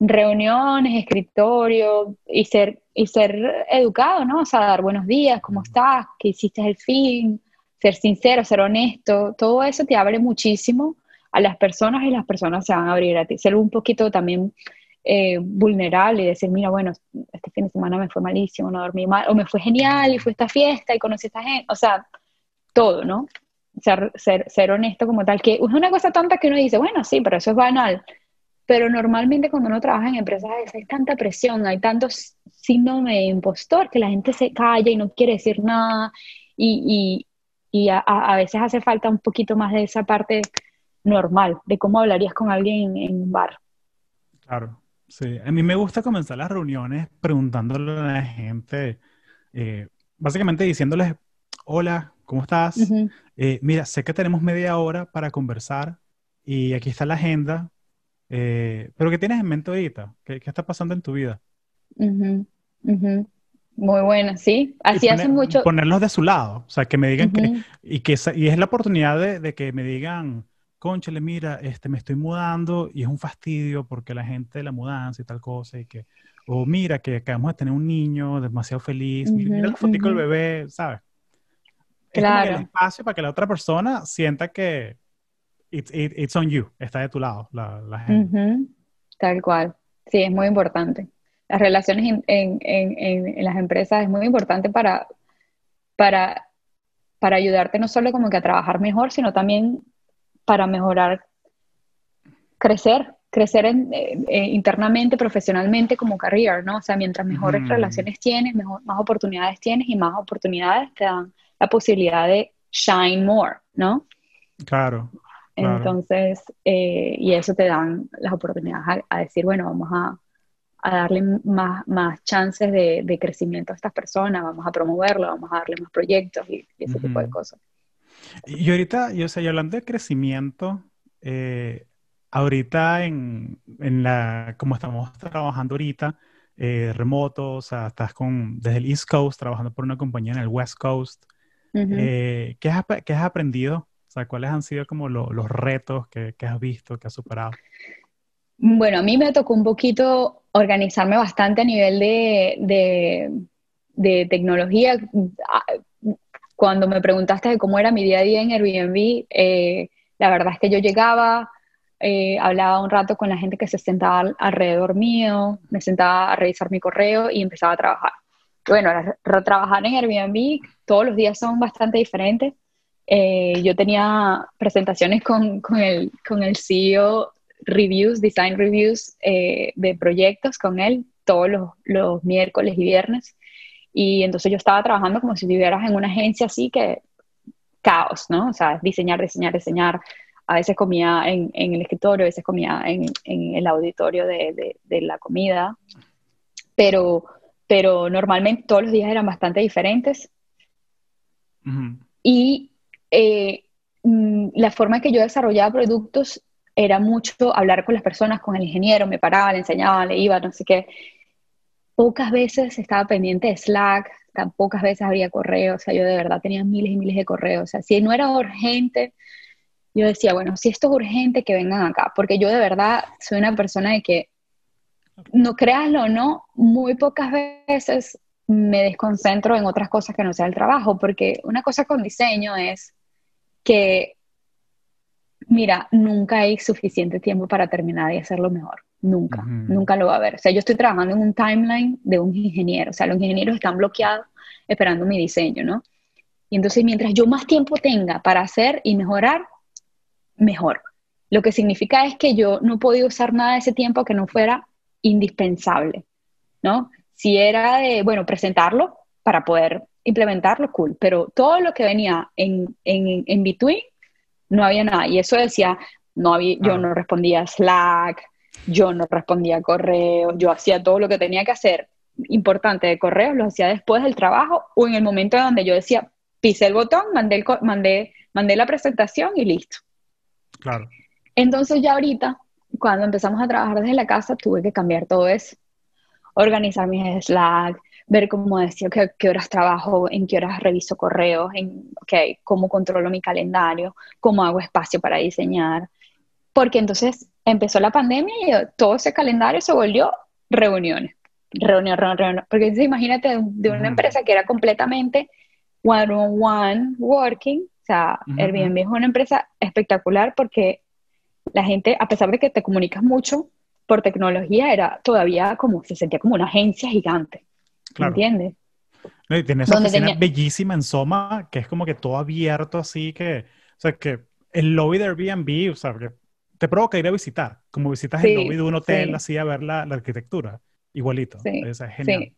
Reuniones, escritorio y ser, y ser educado, ¿no? O sea, dar buenos días, ¿cómo estás? ¿Qué hiciste el fin? Ser sincero, ser honesto, todo eso te abre muchísimo a las personas y las personas se van a abrir a ti. Ser un poquito también eh, vulnerable y decir, mira, bueno, este fin de semana me fue malísimo, no dormí mal, o me fue genial y fue esta fiesta y conocí a esta gente, o sea, todo, ¿no? Ser, ser, ser honesto como tal, que es una cosa tonta que uno dice, bueno, sí, pero eso es banal. Pero normalmente cuando uno trabaja en empresas hay tanta presión, hay tantos síndrome de impostor que la gente se calla y no quiere decir nada y, y a, veces hace falta un poquito más de esa parte normal, de cómo hablarías con alguien en, un bar. Claro, sí. A mí me gusta comenzar las reuniones preguntándole a la gente, eh, básicamente diciéndoles, hola, ¿cómo estás? Eh, mira, sé que tenemos media hora para conversar y aquí está la agenda, eh, pero ¿qué tienes en mente ahorita? ¿Qué, qué está pasando en tu vida? Muy buena, sí. Así hace mucho. Ponerlos de su lado, o sea, que me digan que, y que y es la oportunidad de, que me digan, conchale, mira, este, me estoy mudando y es un fastidio porque la gente de la mudanza y tal cosa, y que, o mira, que acabamos de tener un niño demasiado feliz, mira la fotico del bebé, ¿sabes? Claro. Es el espacio para que la otra persona sienta que it's, on you, está de tu lado, la, la gente. Tal cual. Sí, es muy importante las relaciones en, las empresas es muy importante para, para, para ayudarte no solo como que a trabajar mejor, sino también para mejorar, crecer, crecer internamente, profesionalmente como career, ¿no? O sea, mientras mejores relaciones tienes, mejor, más oportunidades tienes y más oportunidades te dan la posibilidad de shine more, ¿no? Claro. Entonces, eh, y eso te dan las oportunidades a decir, bueno, vamos a, a darle más, más chances de, crecimiento a estas personas, vamos a promoverlo, vamos a darle más proyectos y, ese tipo de cosas. Y ahorita, yo sé, hablando de crecimiento, eh, ahorita en, en, la, como estamos trabajando ahorita, eh, remoto, o sea, estás con, desde el East Coast, trabajando por una compañía en el West Coast, eh, ¿qué, has, ¿qué, has, aprendido? O sea, ¿cuáles han sido como los retos que, que has visto, que has superado? Bueno, a mí me tocó un poquito organizarme bastante a nivel de, tecnología. Ah, cuando me preguntaste de cómo era mi día a día en Airbnb, eh, la verdad es que yo llegaba, eh, hablaba un rato con la gente que se sentaba alrededor mío, me sentaba a revisar mi correo y empezaba a trabajar. Bueno, trabajar en Airbnb todos los días son bastante diferentes. Eh, yo tenía presentaciones con, con, el, con el CEO reviews, design reviews eh, de proyectos con él todos los, miércoles y viernes. Y entonces yo estaba trabajando como si estuvieras en una agencia así que caos, ¿no? O sea, diseñar, diseñar, diseñar. A veces comía en, el escritorio, a veces comía en, el auditorio de, la comida, pero, pero normalmente todos los días eran bastante diferentes. Y eh, mm, la forma en que yo desarrollaba productos era mucho hablar con las personas, con el ingeniero, me paraba, le enseñaba, le iba, no sé qué. Pocas veces estaba pendiente de Slack, tan pocas veces había correos, o sea, yo de verdad tenía miles y miles de correos, o sea, si no era urgente, yo decía, bueno, si esto es urgente, que vengan acá, porque yo de verdad soy una persona de que, no créanlo o no, muy pocas veces me desconcentro en otras cosas que no sea el trabajo, porque una cosa con diseño es que Mira, nunca hay suficiente tiempo para terminar y hacerlo mejor. Nunca, nunca lo va a haber. O sea, yo estoy trabajando en un timeline de un ingeniero. O sea, los ingenieros están bloqueados esperando mi diseño, ¿no? Y entonces mientras yo más tiempo tenga para hacer y mejorar, mejor. Lo que significa es que yo no podía usar nada de ese tiempo que no fuera indispensable, ¿no? Si era de, bueno, presentarlo para poder implementarlo, cool, pero todo lo que venía en, en, en between, no había nada. Y eso decía, no había, yo no respondía Slack, yo no respondía correos, yo hacía todo lo que tenía que hacer importante de correos, lo hacía después del trabajo o en el momento donde yo decía, pisé el botón, mandé, el, mandé, mandé la presentación y listo. Claro. Entonces ya ahorita, cuando empezamos a trabajar desde la casa, tuve que cambiar todo eso. Organizar mis Slack, ver cómo decía qué, qué horas trabajo, en qué horas reviso correos, en okay, cómo controlo mi calendario, cómo hago espacio para diseñar. Porque entonces empezó la pandemia y todo ese calendario se volvió reuniones. Reunión, reunión, reunión. Porque entonces imagínate de, una empresa que era completamente one-on-one working. O sea, Airbnb es una empresa espectacular porque la gente, a pesar de que te comunicas mucho por tecnología, era todavía como, se sentía como una agencia gigante. ¿Me entiendes? No, y tienes esa oficina bellísima en Soma, que es como que todo abierto así, que, o sea, que el lobby de Airbnb, o sea, que te provoca ir a visitar, como visitas el lobby de un hotel así a ver la, la arquitectura, igualito. Sí, es genial.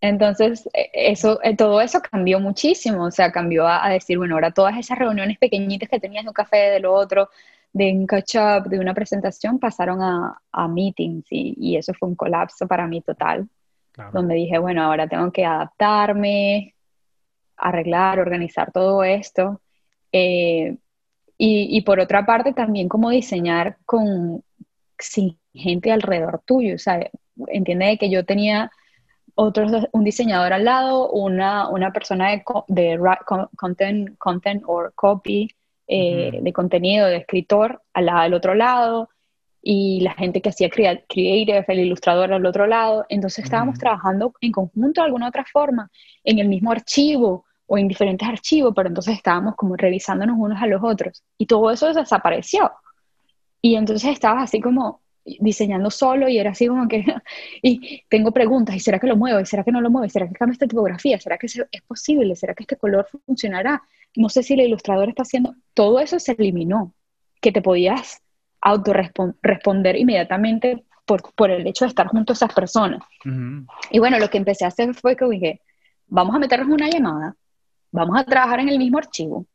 Entonces, e, eso, eh, todo eso cambió muchísimo, o sea, cambió a, a, decir, bueno, ahora todas esas reuniones pequeñitas que tenías de un café, de lo otro, de un catch-up, de una presentación, pasaron a, a meetings y, y, eso fue un colapso para mí total, donde dije, bueno, ahora tengo que adaptarme, arreglar, organizar todo esto. Eh, y, y, por otra parte, también como diseñar con sin gente alrededor tuyo, o sea, entiende que yo tenía otros, un diseñador al lado, una, una persona de, de content, content or copy, eh, de contenido, de escritor al, al, otro lado, y la gente que hacía creative, el ilustrador al otro lado. Entonces estábamos trabajando en conjunto de alguna otra forma, en el mismo archivo o en diferentes archivos, pero entonces estábamos como revisándonos unos a los otros. Y todo eso desapareció. Y entonces estabas así como, diseñando solo y era así como que, *laughs* y tengo preguntas, ¿y será que lo muevo? ¿Y será que no lo muevo? ¿Y será que cambia esta tipografía? ¿Será que es posible? ¿Será que este color funcionará? No sé si el ilustrador está haciendo, todo eso se eliminó, que te podías autorresponder inmediatamente por, por, el hecho de estar junto a esas personas. Y bueno, lo que empecé a hacer fue que dije, vamos a meternos una llamada, vamos a trabajar en el mismo archivo,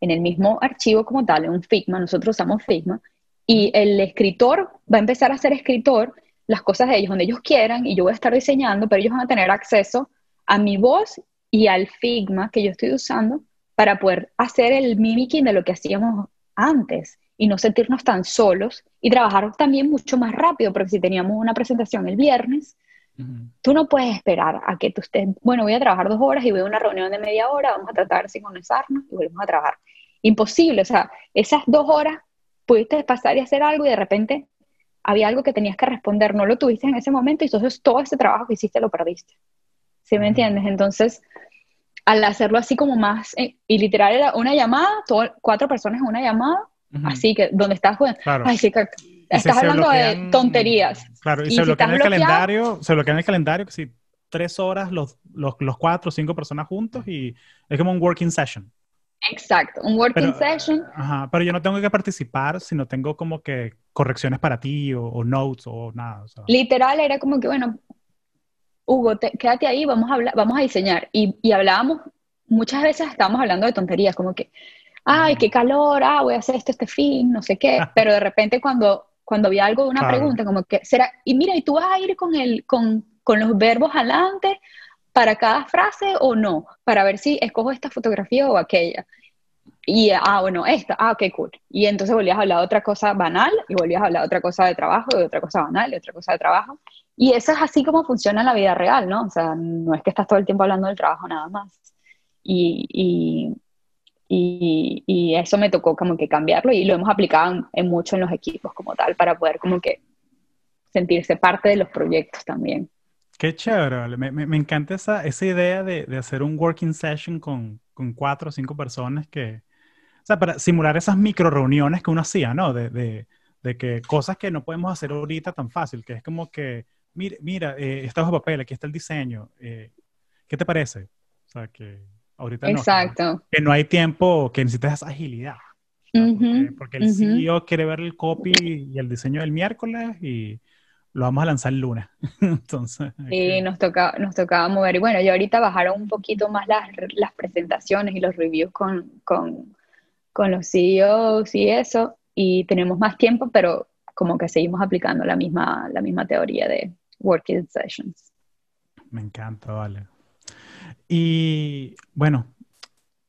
en el mismo archivo como tal, en un Figma, nosotros usamos Figma, y el escritor va a empezar a ser escritor las cosas de ellos donde ellos quieran y yo voy a estar diseñando, pero ellos van a tener acceso a mi voz y al Figma que yo estoy usando para poder hacer el mimicking de lo que hacíamos antes y no sentirnos tan solos y trabajar también mucho más rápido, porque si teníamos una presentación el viernes, tú no puedes esperar a que tú estés, bueno, voy a trabajar dos horas y voy a una reunión de media hora, vamos a tratar de sincronizarnos y volvemos a trabajar. Imposible, o sea, esas dos horas pudiste pasar y hacer algo y de repente había algo que tenías que responder, no lo tuviste en ese momento y entonces todo ese trabajo que hiciste lo perdiste. ¿Sí me entiendes? Entonces, al hacerlo así como más, eh, y literal era una llamada, cuatro personas en una llamada, así que donde estás, bueno, claro. ay, sí, estás hablando de tonterías. Claro, y, se bloquea en el calendario, se bloquea en el calendario que si tres horas los, los, los cuatro o cinco personas juntos y es como un working session. Exacto, un working session. Ajá, pero yo no tengo que participar, sino tengo como que correcciones para ti o, notes o nada. Literal era como que, bueno, Hugo, quédate ahí, vamos a, hablar, vamos a diseñar. Y, y, hablábamos, muchas veces estábamos hablando de tonterías, como que, ay, qué calor, ah, voy a hacer esto este fin, no sé qué. pero de repente cuando, cuando había algo de una pregunta, como que, será, y mira, ¿y tú vas a ir con, el, con, con los verbos adelante? para cada frase o no, para ver si escojo esta fotografía o aquella. Y, ah, bueno, esta, ah, ok, cool. Y entonces volvías a hablar de otra cosa banal y volvías a hablar de otra cosa de trabajo, de otra cosa banal, de otra cosa de trabajo. Y eso es así como funciona en la vida real, ¿no? O sea, no es que estás todo el tiempo hablando del trabajo nada más. Y, y, y, y eso me tocó como que cambiarlo y lo hemos aplicado en, mucho en los equipos como tal, para poder como que sentirse parte de los proyectos también. Qué chévere, me, me, encanta esa, esa idea de, de, hacer un working session con, con, cuatro o cinco personas que, o sea, para simular esas micro reuniones que uno hacía, ¿no? De, de, de que cosas que no podemos hacer ahorita tan fácil, que es como que, mira, mira eh, está bajo papel, aquí está el diseño, eh, ¿qué te parece? O sea, que... Ahorita Exacto. no. Que no hay tiempo, que necesitas agilidad. porque, el CEO quiere ver el copy y el diseño del miércoles y lo vamos a lanzar el lunes. *laughs* Entonces. Sí, nos, toca, nos tocaba mover. Y bueno, ya ahorita bajaron un poquito más las, las presentaciones y los reviews con, con, con los CEOs y eso. Y tenemos más tiempo, pero como que seguimos aplicando la misma, la misma teoría de working sessions. Me encanta, vale. Y bueno,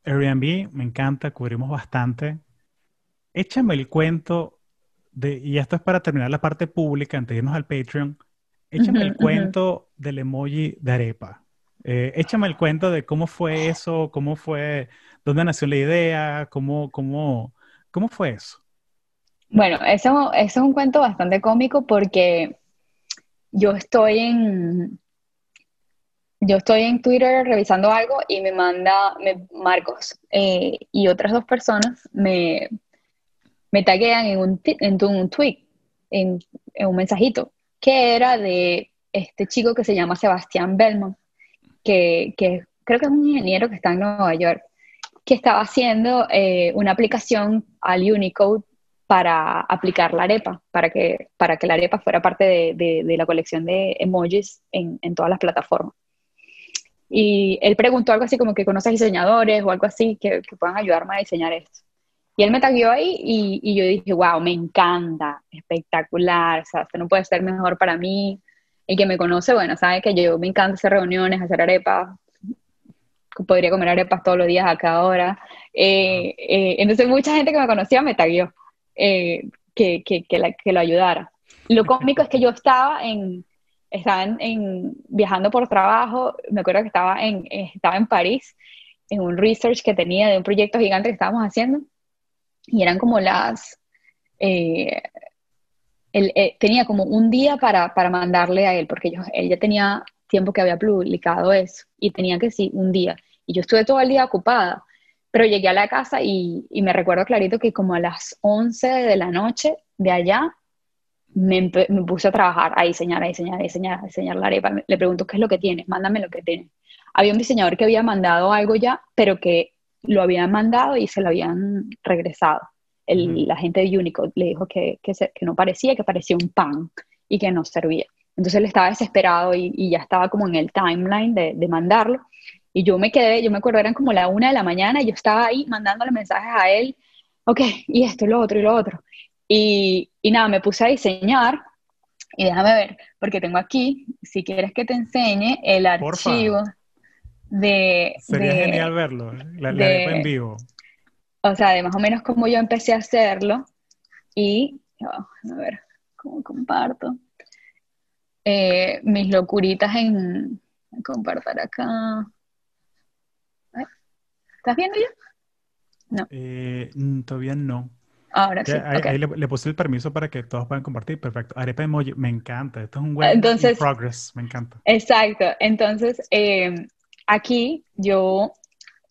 Airbnb me encanta, cubrimos bastante. Échame el cuento de, y esto es para terminar la parte pública antes de irnos al Patreon. Échame el cuento del emoji de arepa. Eh, échame el cuento de cómo fue eso, cómo fue, dónde nació la idea, cómo, cómo, cómo fue eso. Bueno, eso, eso es un cuento bastante cómico porque yo estoy en, yo estoy en Twitter revisando algo y me manda Marcos eh, y otras dos personas me, me taguean en un, en un tweet, en, un mensajito, que era de este chico que se llama Sebastián Belmont, que, creo que es un ingeniero que está en Nueva York, que estaba haciendo eh, una aplicación al Unicode para aplicar la arepa, para que, para que la arepa fuera parte de, de, la colección de emojis en, en, todas las plataformas. Y él preguntó algo así como que conoces diseñadores o algo así que, que puedan ayudarme a diseñar esto. Y él me taguió ahí y, y, yo dije, wow, me encanta, espectacular, o sea, esto no puede ser mejor para mí. El que me conoce, bueno, sabe que yo me encanta hacer reuniones, hacer arepas, podría comer arepas todos los días a cada hora. Eh, eh, entonces mucha gente que me conocía me taguió. Eh, que, que, que, lo ayudara. Lo cómico es que yo estaba en, estaba en, viajando por trabajo, me acuerdo que estaba en, estaba en París, en un research que tenía de un proyecto gigante que estábamos haciendo, y eran como las, eh, eh, tenía como un día para, para mandarle a él, porque él ya tenía tiempo que había publicado eso, y tenía que sí, un día, y yo estuve todo el día ocupada, pero llegué a la casa y, me recuerdo clarito que como a las 11 de la noche de allá me, puse a trabajar, a diseñar, a diseñar, a diseñar, a diseñar la arepa. Le pregunto qué es lo que tienes, mándame lo que tienes. Había un diseñador que había mandado algo ya, pero que lo habían mandado y se lo habían regresado. El, La gente de Unicode le dijo que, que, no parecía, que parecía un pan y que no servía. Entonces él estaba desesperado y, ya estaba como en el timeline de, de mandarlo. Y yo me quedé, yo me acuerdo, eran como la una de la mañana y yo estaba ahí mandándole mensajes a él, ok, y esto, y lo otro, y lo otro. Y, y nada, me puse a diseñar y déjame ver, porque tengo aquí, si quieres que te enseñe el archivo de... Sería genial verlo, ¿eh? la, en vivo. O sea, de más o menos como yo empecé a hacerlo y, a ver, ¿cómo comparto? Eh, mis locuritas en compartir acá. ¿Estás viendo ya? No. Eh, mm, todavía no. Ahora sí. Ahí, le, puse el permiso para que todos puedan compartir. Perfecto. Arepa emoji, me encanta. Esto es un web Entonces, progress. Me encanta. Exacto. Entonces, eh, aquí yo,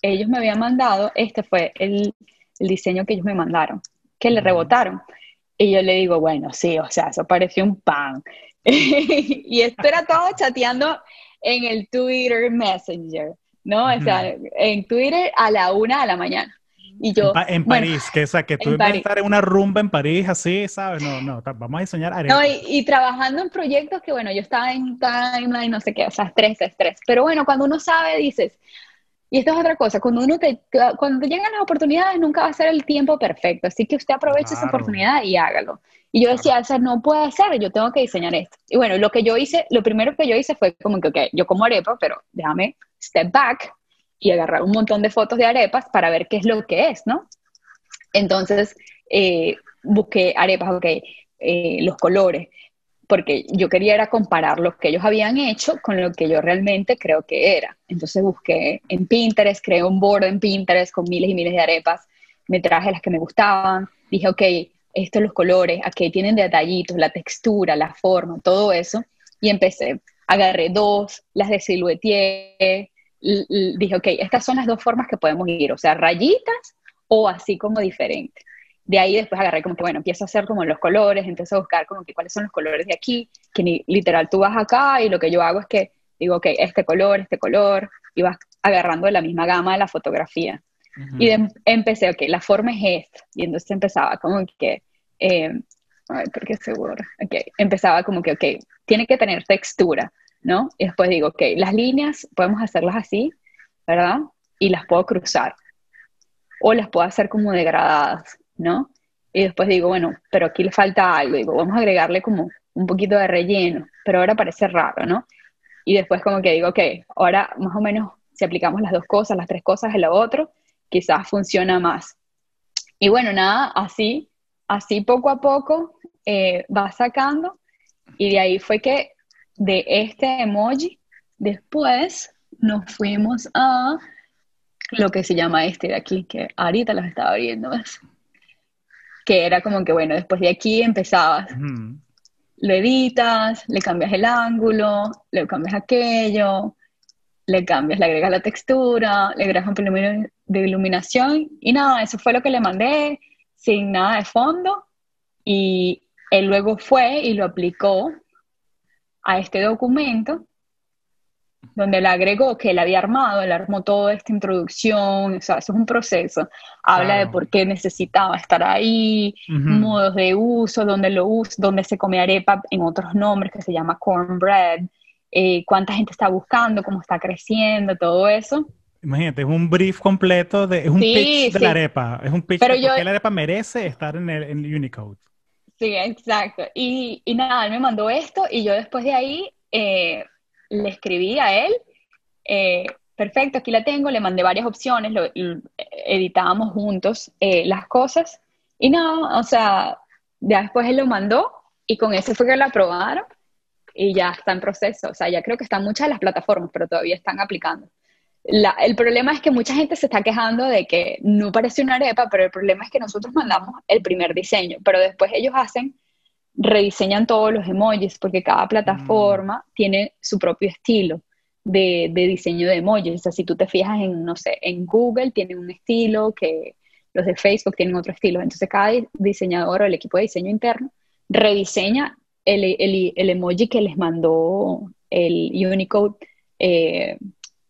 ellos me habían mandado, este fue el, diseño que ellos me mandaron, que le rebotaron. Y yo le digo, bueno, sí, o sea, eso pareció un pan. *laughs* y espera todo chateando en el Twitter Messenger. ¿no? O sea, en Twitter a la una de la mañana. Y yo, en, París, que, o que tú a estar en una rumba en París así, ¿sabes? No, no, vamos a diseñar. No, y, trabajando en proyectos que, bueno, yo estaba en timeline, no sé qué, o sea, estrés, estrés. Pero bueno, cuando uno sabe, dices, y esto es otra cosa, cuando uno te, cuando te llegan las oportunidades, nunca va a ser el tiempo perfecto. Así que usted aproveche esa oportunidad y hágalo. Y yo decía, o sea, no puede ser, yo tengo que diseñar esto. Y bueno, lo que yo hice, lo primero que yo hice fue como que, ok, yo como arepa, pero déjame step back y agarrar un montón de fotos de arepas para ver qué es lo que es, ¿no? Entonces, eh, busqué arepas, ok, eh, los colores, porque yo quería era comparar lo que ellos habían hecho con lo que yo realmente creo que era. Entonces busqué en Pinterest, creé un board en Pinterest con miles y miles de arepas, me traje las que me gustaban, dije, ok, estos los colores, aquí tienen detallitos, la textura, la forma, todo eso, y empecé, agarré dos, las de siluetier, dije, ok, estas son las dos formas que podemos ir, o sea, rayitas o así como diferente. De ahí después agarré como que, bueno, empiezo a hacer como los colores, empiezo a buscar como que cuáles son los colores de aquí, que literal tú vas acá y lo que yo hago es que digo, ok, este color, este color, y vas agarrando de la misma gama de la fotografía. Y empecé, ok, la forma es esta. Y entonces empezaba como que, eh, a ver, porque seguro, ok, empezaba como que, ok, tiene que tener textura, ¿no? Y después digo, ok, las líneas podemos hacerlas así, ¿verdad? Y las puedo cruzar. O las puedo hacer como degradadas, ¿no? Y después digo, bueno, pero aquí le falta algo. Digo, vamos a agregarle como un poquito de relleno, pero ahora parece raro, ¿no? Y después como que digo, ok, ahora más o menos si aplicamos las dos cosas, las tres cosas en lo otro, quizás funciona más. Y bueno, nada, así, así poco a poco eh, va sacando y de ahí fue que de este emoji. Después nos fuimos a lo que se llama este de aquí, que ahorita los estaba abriendo, que era como que bueno, después de aquí empezabas, lo editas, le cambias el ángulo, le cambias aquello, le cambias, le agregas la textura, le agregas un poco de iluminación y nada, eso fue lo que le mandé sin nada de fondo y él luego fue y lo aplicó a este documento donde le agregó que él había armado, él armó toda esta introducción, o sea, eso es un proceso, habla de por qué necesitaba estar ahí, modos de uso, donde lo usa, donde se come arepa en otros nombres que se llama cornbread, eh, cuánta gente está buscando, cómo está creciendo, todo eso. Imagínate, es un brief completo, de, es un pitch de la arepa, es un pitch de por qué la arepa merece estar en el en Unicode. Sí, exacto. Y, y, nada, él me mandó esto y yo después de ahí eh, le escribí a él, eh, perfecto, aquí la tengo, le mandé varias opciones, lo, editábamos juntos las cosas y nada, o sea, ya después él lo mandó y con eso fue que lo aprobaron y ya está en proceso. O sea, ya creo que están muchas de las plataformas, pero todavía están aplicando. El problema es que mucha gente se está quejando de que no parece una arepa, pero el problema es que nosotros mandamos el primer diseño, pero después ellos hacen, rediseñan todos los emojis, porque cada plataforma mm. tiene su propio estilo de, de, diseño de emojis. O sea, si tú te fijas en, no sé, en Google tienen un estilo, que los de Facebook tienen otro estilo. Entonces cada diseñador o el equipo de diseño interno rediseña el, emoji que les mandó el Unicode eh,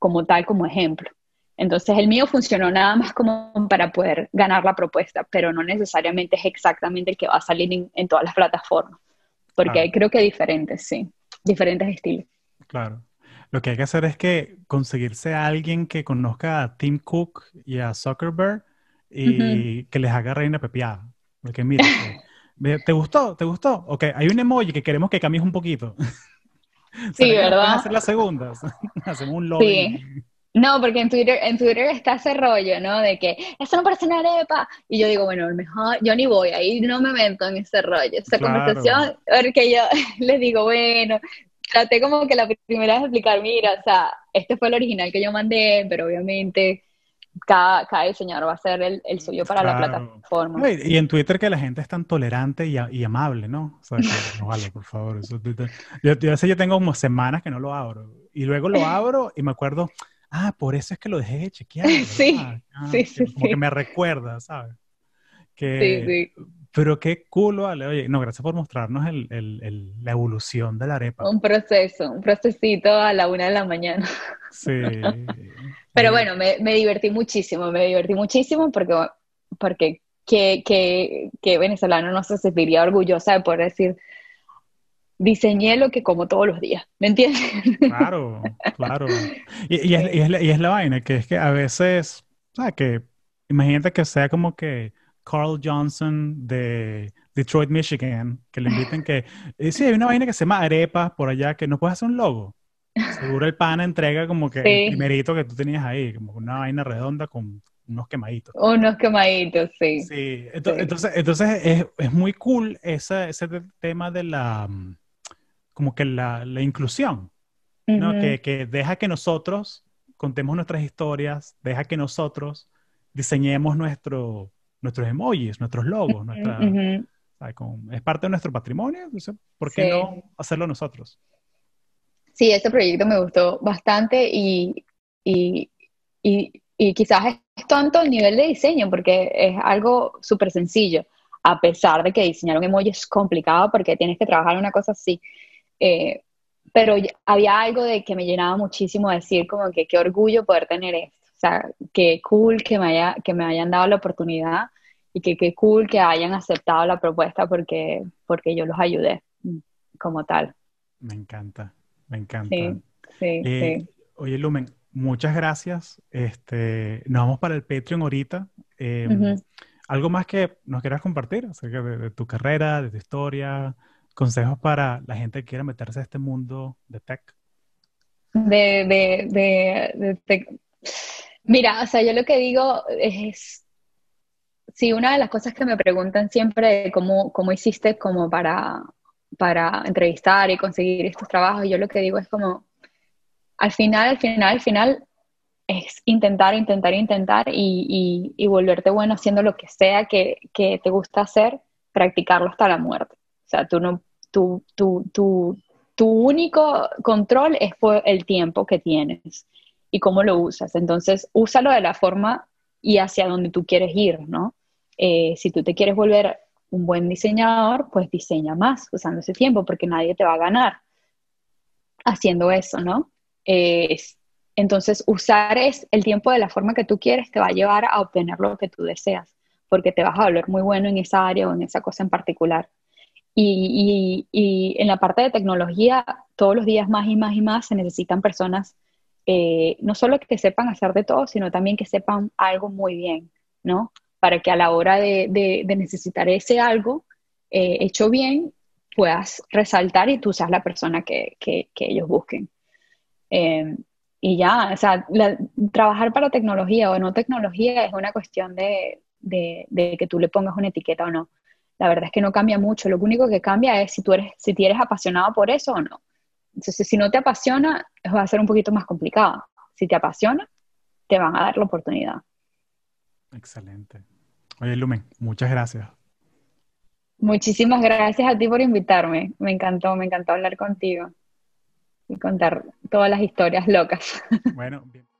como tal, como ejemplo. Entonces el mío funcionó nada más como para poder ganar la propuesta, pero no necesariamente es exactamente el que va a salir en, todas las plataformas, porque creo que diferentes, sí, diferentes estilos. Claro. Lo que hay que hacer es que conseguirse a alguien que conozca a Tim Cook y a Zuckerberg y que les haga reina pepiada. Porque mira, *laughs* ¿Te gustó? ¿Te gustó? Ok, hay un emoji que queremos que cambies un poquito. *laughs* Sí, ¿verdad? hacer las segundas. *laughs* Hacemos un lobby. Sí. No, porque en Twitter, en Twitter está ese rollo, ¿no? De que eso no parece una arepa. Y yo digo, bueno, mejor yo ni voy, ahí no me meto en ese rollo, esa conversación, porque yo *laughs* les digo, bueno, traté como que la primera vez de explicar, mira, o sea, este fue el original que yo mandé, pero obviamente cada, cada diseñador va a hacer el, el suyo para la plataforma. Y, en Twitter que la gente es tan tolerante y, y amable, ¿no? O sea, que, *laughs* no vale, por favor. Eso, yo, yo, yo tengo como semanas que no lo abro. Y luego lo *laughs* abro y me acuerdo, ah, por eso es que lo dejé de chequear. *laughs* Sí, ah, sí, sí. Como que me recuerda, ¿sabes? Que, sí, sí. Pero qué cool, vale. Oye, no, gracias por mostrarnos el, el, la evolución de la arepa. Un proceso, un procesito a la una de la mañana. Sí. *laughs* Pero bueno, me, me, divertí muchísimo, me divertí muchísimo porque, porque que, que, que venezolano no se sentiría orgullosa de poder decir, diseñé lo que como todos los días, ¿me entiendes? Claro, claro. *laughs* Y, y, es, y, es, la, y, es, la, vaina, que es que a veces, o sea, que imagínate que sea como que Carl Johnson de Detroit, Michigan, que le inviten que, eh, sí, hay una vaina que se llama arepa por allá, que no puedes hacer un logo. Seguro el pana entrega como que el primerito que tú tenías ahí, como una vaina redonda con unos quemaditos. Unos quemaditos, sí. Sí, entonces, entonces, es, es, muy cool ese, ese tema de la, mm, como que la, la inclusión, ¿no? que, que deja que nosotros contemos nuestras historias, deja que nosotros diseñemos nuestro, nuestros emojis, nuestros logos, nuestra, es parte de nuestro patrimonio, ¿por qué no hacerlo nosotros? Sí, este proyecto me gustó bastante y, y, y, quizás es tanto el nivel de diseño, porque es algo súper sencillo, a pesar de que diseñar un emoji es complicado porque tienes que trabajar una cosa así. Eh, pero había algo de que me llenaba muchísimo decir como que qué orgullo poder tener esto. O sea, qué cool que me, haya, que me hayan dado la oportunidad y que qué cool que hayan aceptado la propuesta porque, porque yo los ayudé mm, como tal. Me encanta, me encanta. Sí, sí, eh, sí. Oye, Lumen, muchas gracias. Este, nos vamos para el Patreon ahorita. Em, ¿Algo más que nos quieras compartir acerca de, tu carrera, de tu historia? ¿Consejos para la gente que quiera meterse a este mundo de tech? De, de, de, Mira, o sea, yo lo que digo es, sí, una de las cosas que me preguntan siempre cómo, cómo hiciste como para, para entrevistar y conseguir estos trabajos, yo lo que digo es como, al final, al final, al final, es intentar, intentar, intentar y, y, volverte bueno haciendo lo que sea que, que, te gusta hacer, practicarlo hasta la muerte. O sea, tú no, tu, tu, tu, tu único control es por el tiempo que tienes y cómo lo usas. Entonces, úsalo de la forma y hacia donde tú quieres ir, ¿no? Eh, si tú te quieres volver un buen diseñador, pues diseña más usando ese tiempo, porque nadie te va a ganar haciendo eso, ¿no? entonces, usar es el tiempo de la forma que tú quieres te va a llevar a obtener lo que tú deseas, porque te vas a volver muy bueno en esa área o en esa cosa en particular. Y, en la parte de tecnología, todos los días más y más y más se necesitan personas, eh, no solo que sepan hacer de todo, sino también que sepan algo muy bien, ¿no? Para que a la hora de, necesitar ese algo eh, hecho bien, puedas resaltar y tú seas la persona que ellos busquen. Eh, y ya, o sea, trabajar para tecnología o no tecnología es una cuestión de, de, que tú le pongas una etiqueta o no. La verdad es que no cambia mucho. Lo único que cambia es si tú eres, si eres apasionado por eso o no. Entonces, si no te apasiona, va a ser un poquito más complicado. Si te apasiona, te van a dar la oportunidad. Excelente. Oye, Lumen, muchas gracias. Muchísimas gracias a ti por invitarme. Me encantó, me encantó hablar contigo y contar todas las historias locas. *laughs* Bueno, bien.